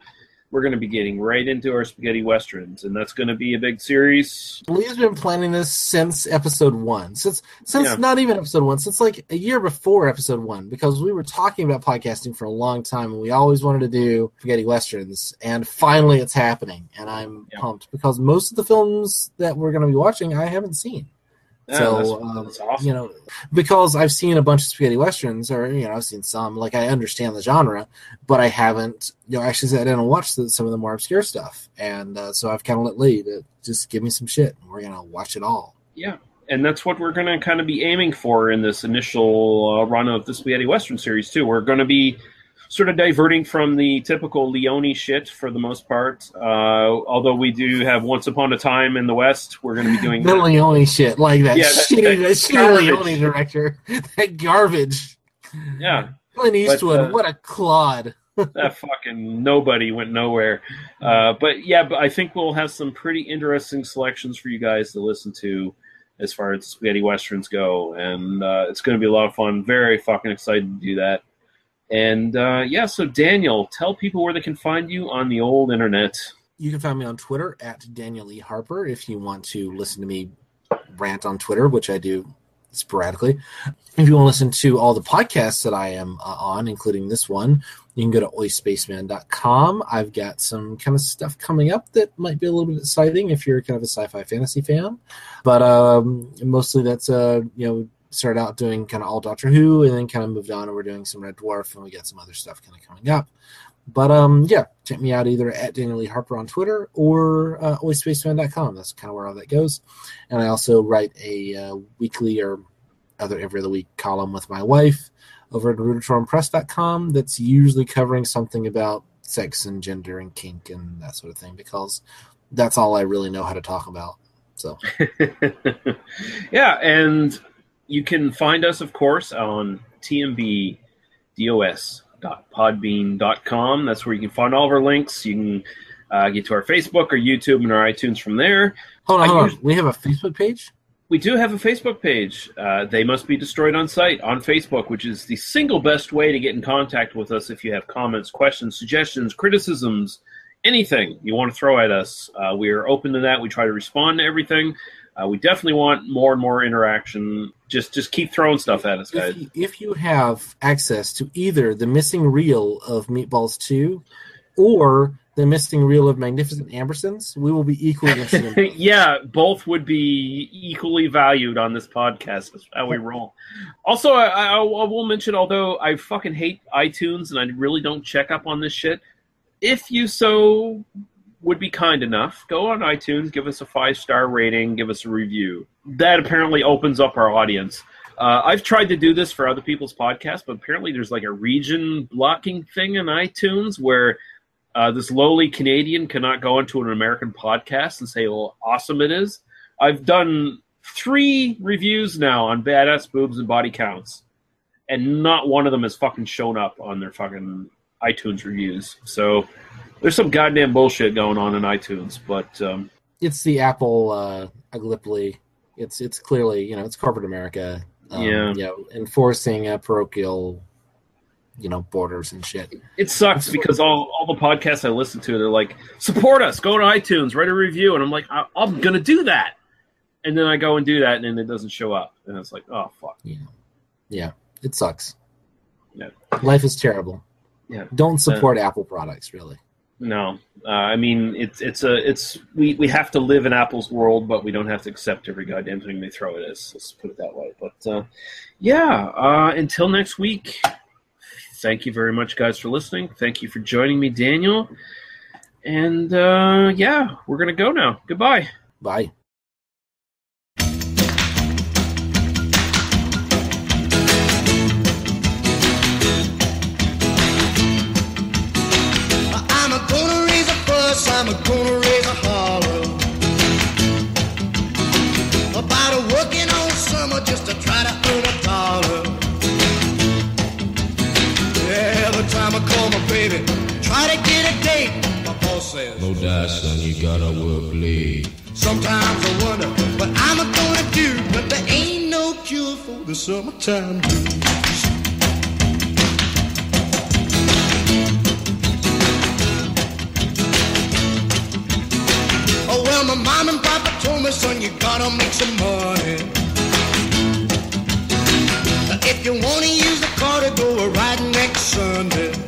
D: we're going to be getting right into our spaghetti westerns, and that's going to be a big series.
E: Lee's been planning this since episode one. Since since
D: Yeah.
E: not even episode one, since like a year before episode one, because we were talking about podcasting for a long time and we always wanted to do spaghetti westerns, and finally it's happening, and I'm pumped because most of the films that we're going to be watching I haven't seen.
D: Yeah,
E: so
D: that's-
E: um,
D: awesome.
E: you know, because I've seen a bunch of spaghetti westerns, or you know, I've seen some. Like I understand the genre, but I haven't, you know, actually sat down and watched the, some of the more obscure stuff. And uh, so I've kind of let Lee to just give me some shit, and we're gonna watch it all.
D: Yeah, and that's what we're going to kind of be aiming for in this initial uh, run of the Spaghetti Western series too. We're going to be sort of diverting from the typical Leone shit for the most part. Uh, although we do have Once Upon a Time in the West, we're going to be doing
E: The Leone shit, like that
D: Yeah, that-
E: shitty,
D: that
E: that shitty. Leone director, that garbage.
D: yeah.
E: Clint
D: But,
E: Eastwood,
D: uh,
E: what a clod.
D: that fucking nobody went nowhere. Uh, but yeah, but I think we'll have some pretty interesting selections for you guys to listen to as far as spaghetti westerns go, and uh, it's going to be a lot of fun. Very fucking excited to do that. And uh, yeah, so Daniel, tell people where they can find you on the old internet.
E: You can find me on Twitter at Daniel E. Harper if you want to listen to me rant on Twitter, which I do sporadically. If you want to listen to all the podcasts that I am uh, on, including this one, you can go to oispaceman.com. I've got some kind of stuff coming up that might be a little bit exciting if you're kind of a sci-fi fantasy fan. But um, mostly that's uh, you know started out doing kind of all Doctor Who, and then kind of moved on, and we're doing some Red Dwarf, and we got some other stuff kind of coming up. But um, yeah, check me out either at Daniel Lee Harper on Twitter or uh, oispaceman.com. That's kind of where all that goes. And I also write a uh, weekly or other every other week column with my wife over at ruditorumpress.com that's usually covering something about sex and gender and kink and that sort of thing because that's all I really know how to talk about. So
D: yeah, and you can find us, of course, on tmbdos.podbean.com. That's where you can find all of our links. You can uh, get to our Facebook or YouTube and our iTunes from there.
E: hold on, hold on.
D: us-
E: We have a Facebook page.
D: We do have a Facebook page. Uh, they must be destroyed on site on Facebook, which is the single best way to get in contact with us if you have comments, questions, suggestions, criticisms, anything you want to throw at us. Uh, we are open to that. We try to respond to everything. Uh, we definitely want more and more interaction. Just just keep throwing stuff at us, guys.
E: If you, if you have access to either the missing reel of Meatballs 2 or the missing reel of Magnificent Ambersons, we will be equally interested
D: yeah, both would be equally valued on this podcast. That's how we roll. Also, I, I, I will mention, although I fucking hate iTunes and I really don't check up on this shit, if you so would be kind enough, go on iTunes, give us a five star rating, give us a review. That apparently opens up our audience. Uh, I've tried to do this for other people's podcasts, but apparently there's like a region blocking thing in iTunes where uh, this lowly Canadian cannot go into an American podcast and say how awesome it is. I've done three reviews now on badass boobs and body counts, and not one of them has fucking shown up on their fucking iTunes reviews. So there's some goddamn bullshit going on in iTunes, but um,
E: It's the Apple uh. It's it's clearly you know it's corporate America. Um,
D: Yeah.
E: you know, enforcing uh, parochial, you know, borders and shit.
D: it sucks because all, all the podcasts I listen to, they're like, support us, go to iTunes, write a review, and I'm like, I- I'm gonna do that, and then I go and do that, and then it doesn't show up, and it's like, oh fuck.
E: Yeah, yeah, it sucks.
D: Yeah.
E: Life is terrible.
D: Yeah.
E: Don't support Apple products, really.
D: No, uh, I mean it's it's a it's we, we have to live in Apple's world, but we don't have to accept every goddamn thing they throw at us. Let's put it that way. But uh, yeah, uh, until next week. Thank you very much, guys, for listening. Thank you for joining me, Daniel. And uh, yeah, we're gonna go now. Goodbye.
E: Bye.
I: says.
R: No die, son, you gotta work late.
I: Sometimes I wonder what I'm gonna do, but there ain't no cure for the summertime blues. Oh well, my mom and papa told me, son, you gotta make some money. If you wanna use the car to go a ride next Sunday.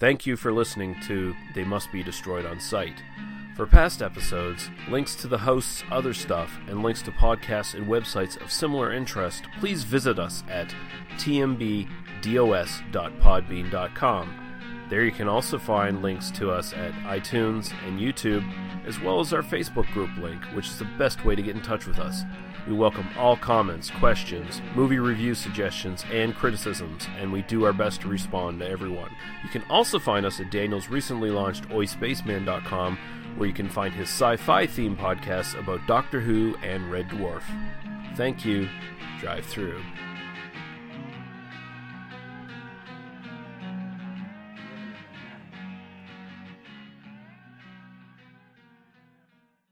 D: Thank you for listening to They Must Be Destroyed on Sight. For past episodes, links to the host's other stuff, and links to podcasts and websites of similar interest, please visit us at tmbdos.podbean.com. There you can also find links to us at iTunes and YouTube, as well as our Facebook group link, which is the best way to get in touch with us. We welcome all comments, questions, movie review suggestions, and criticisms, and we do our best to respond to everyone. You can also find us at Daniel's recently launched oispaceman.com, where you can find his sci fi themed podcasts about Doctor Who and Red Dwarf. Thank you. Drive through.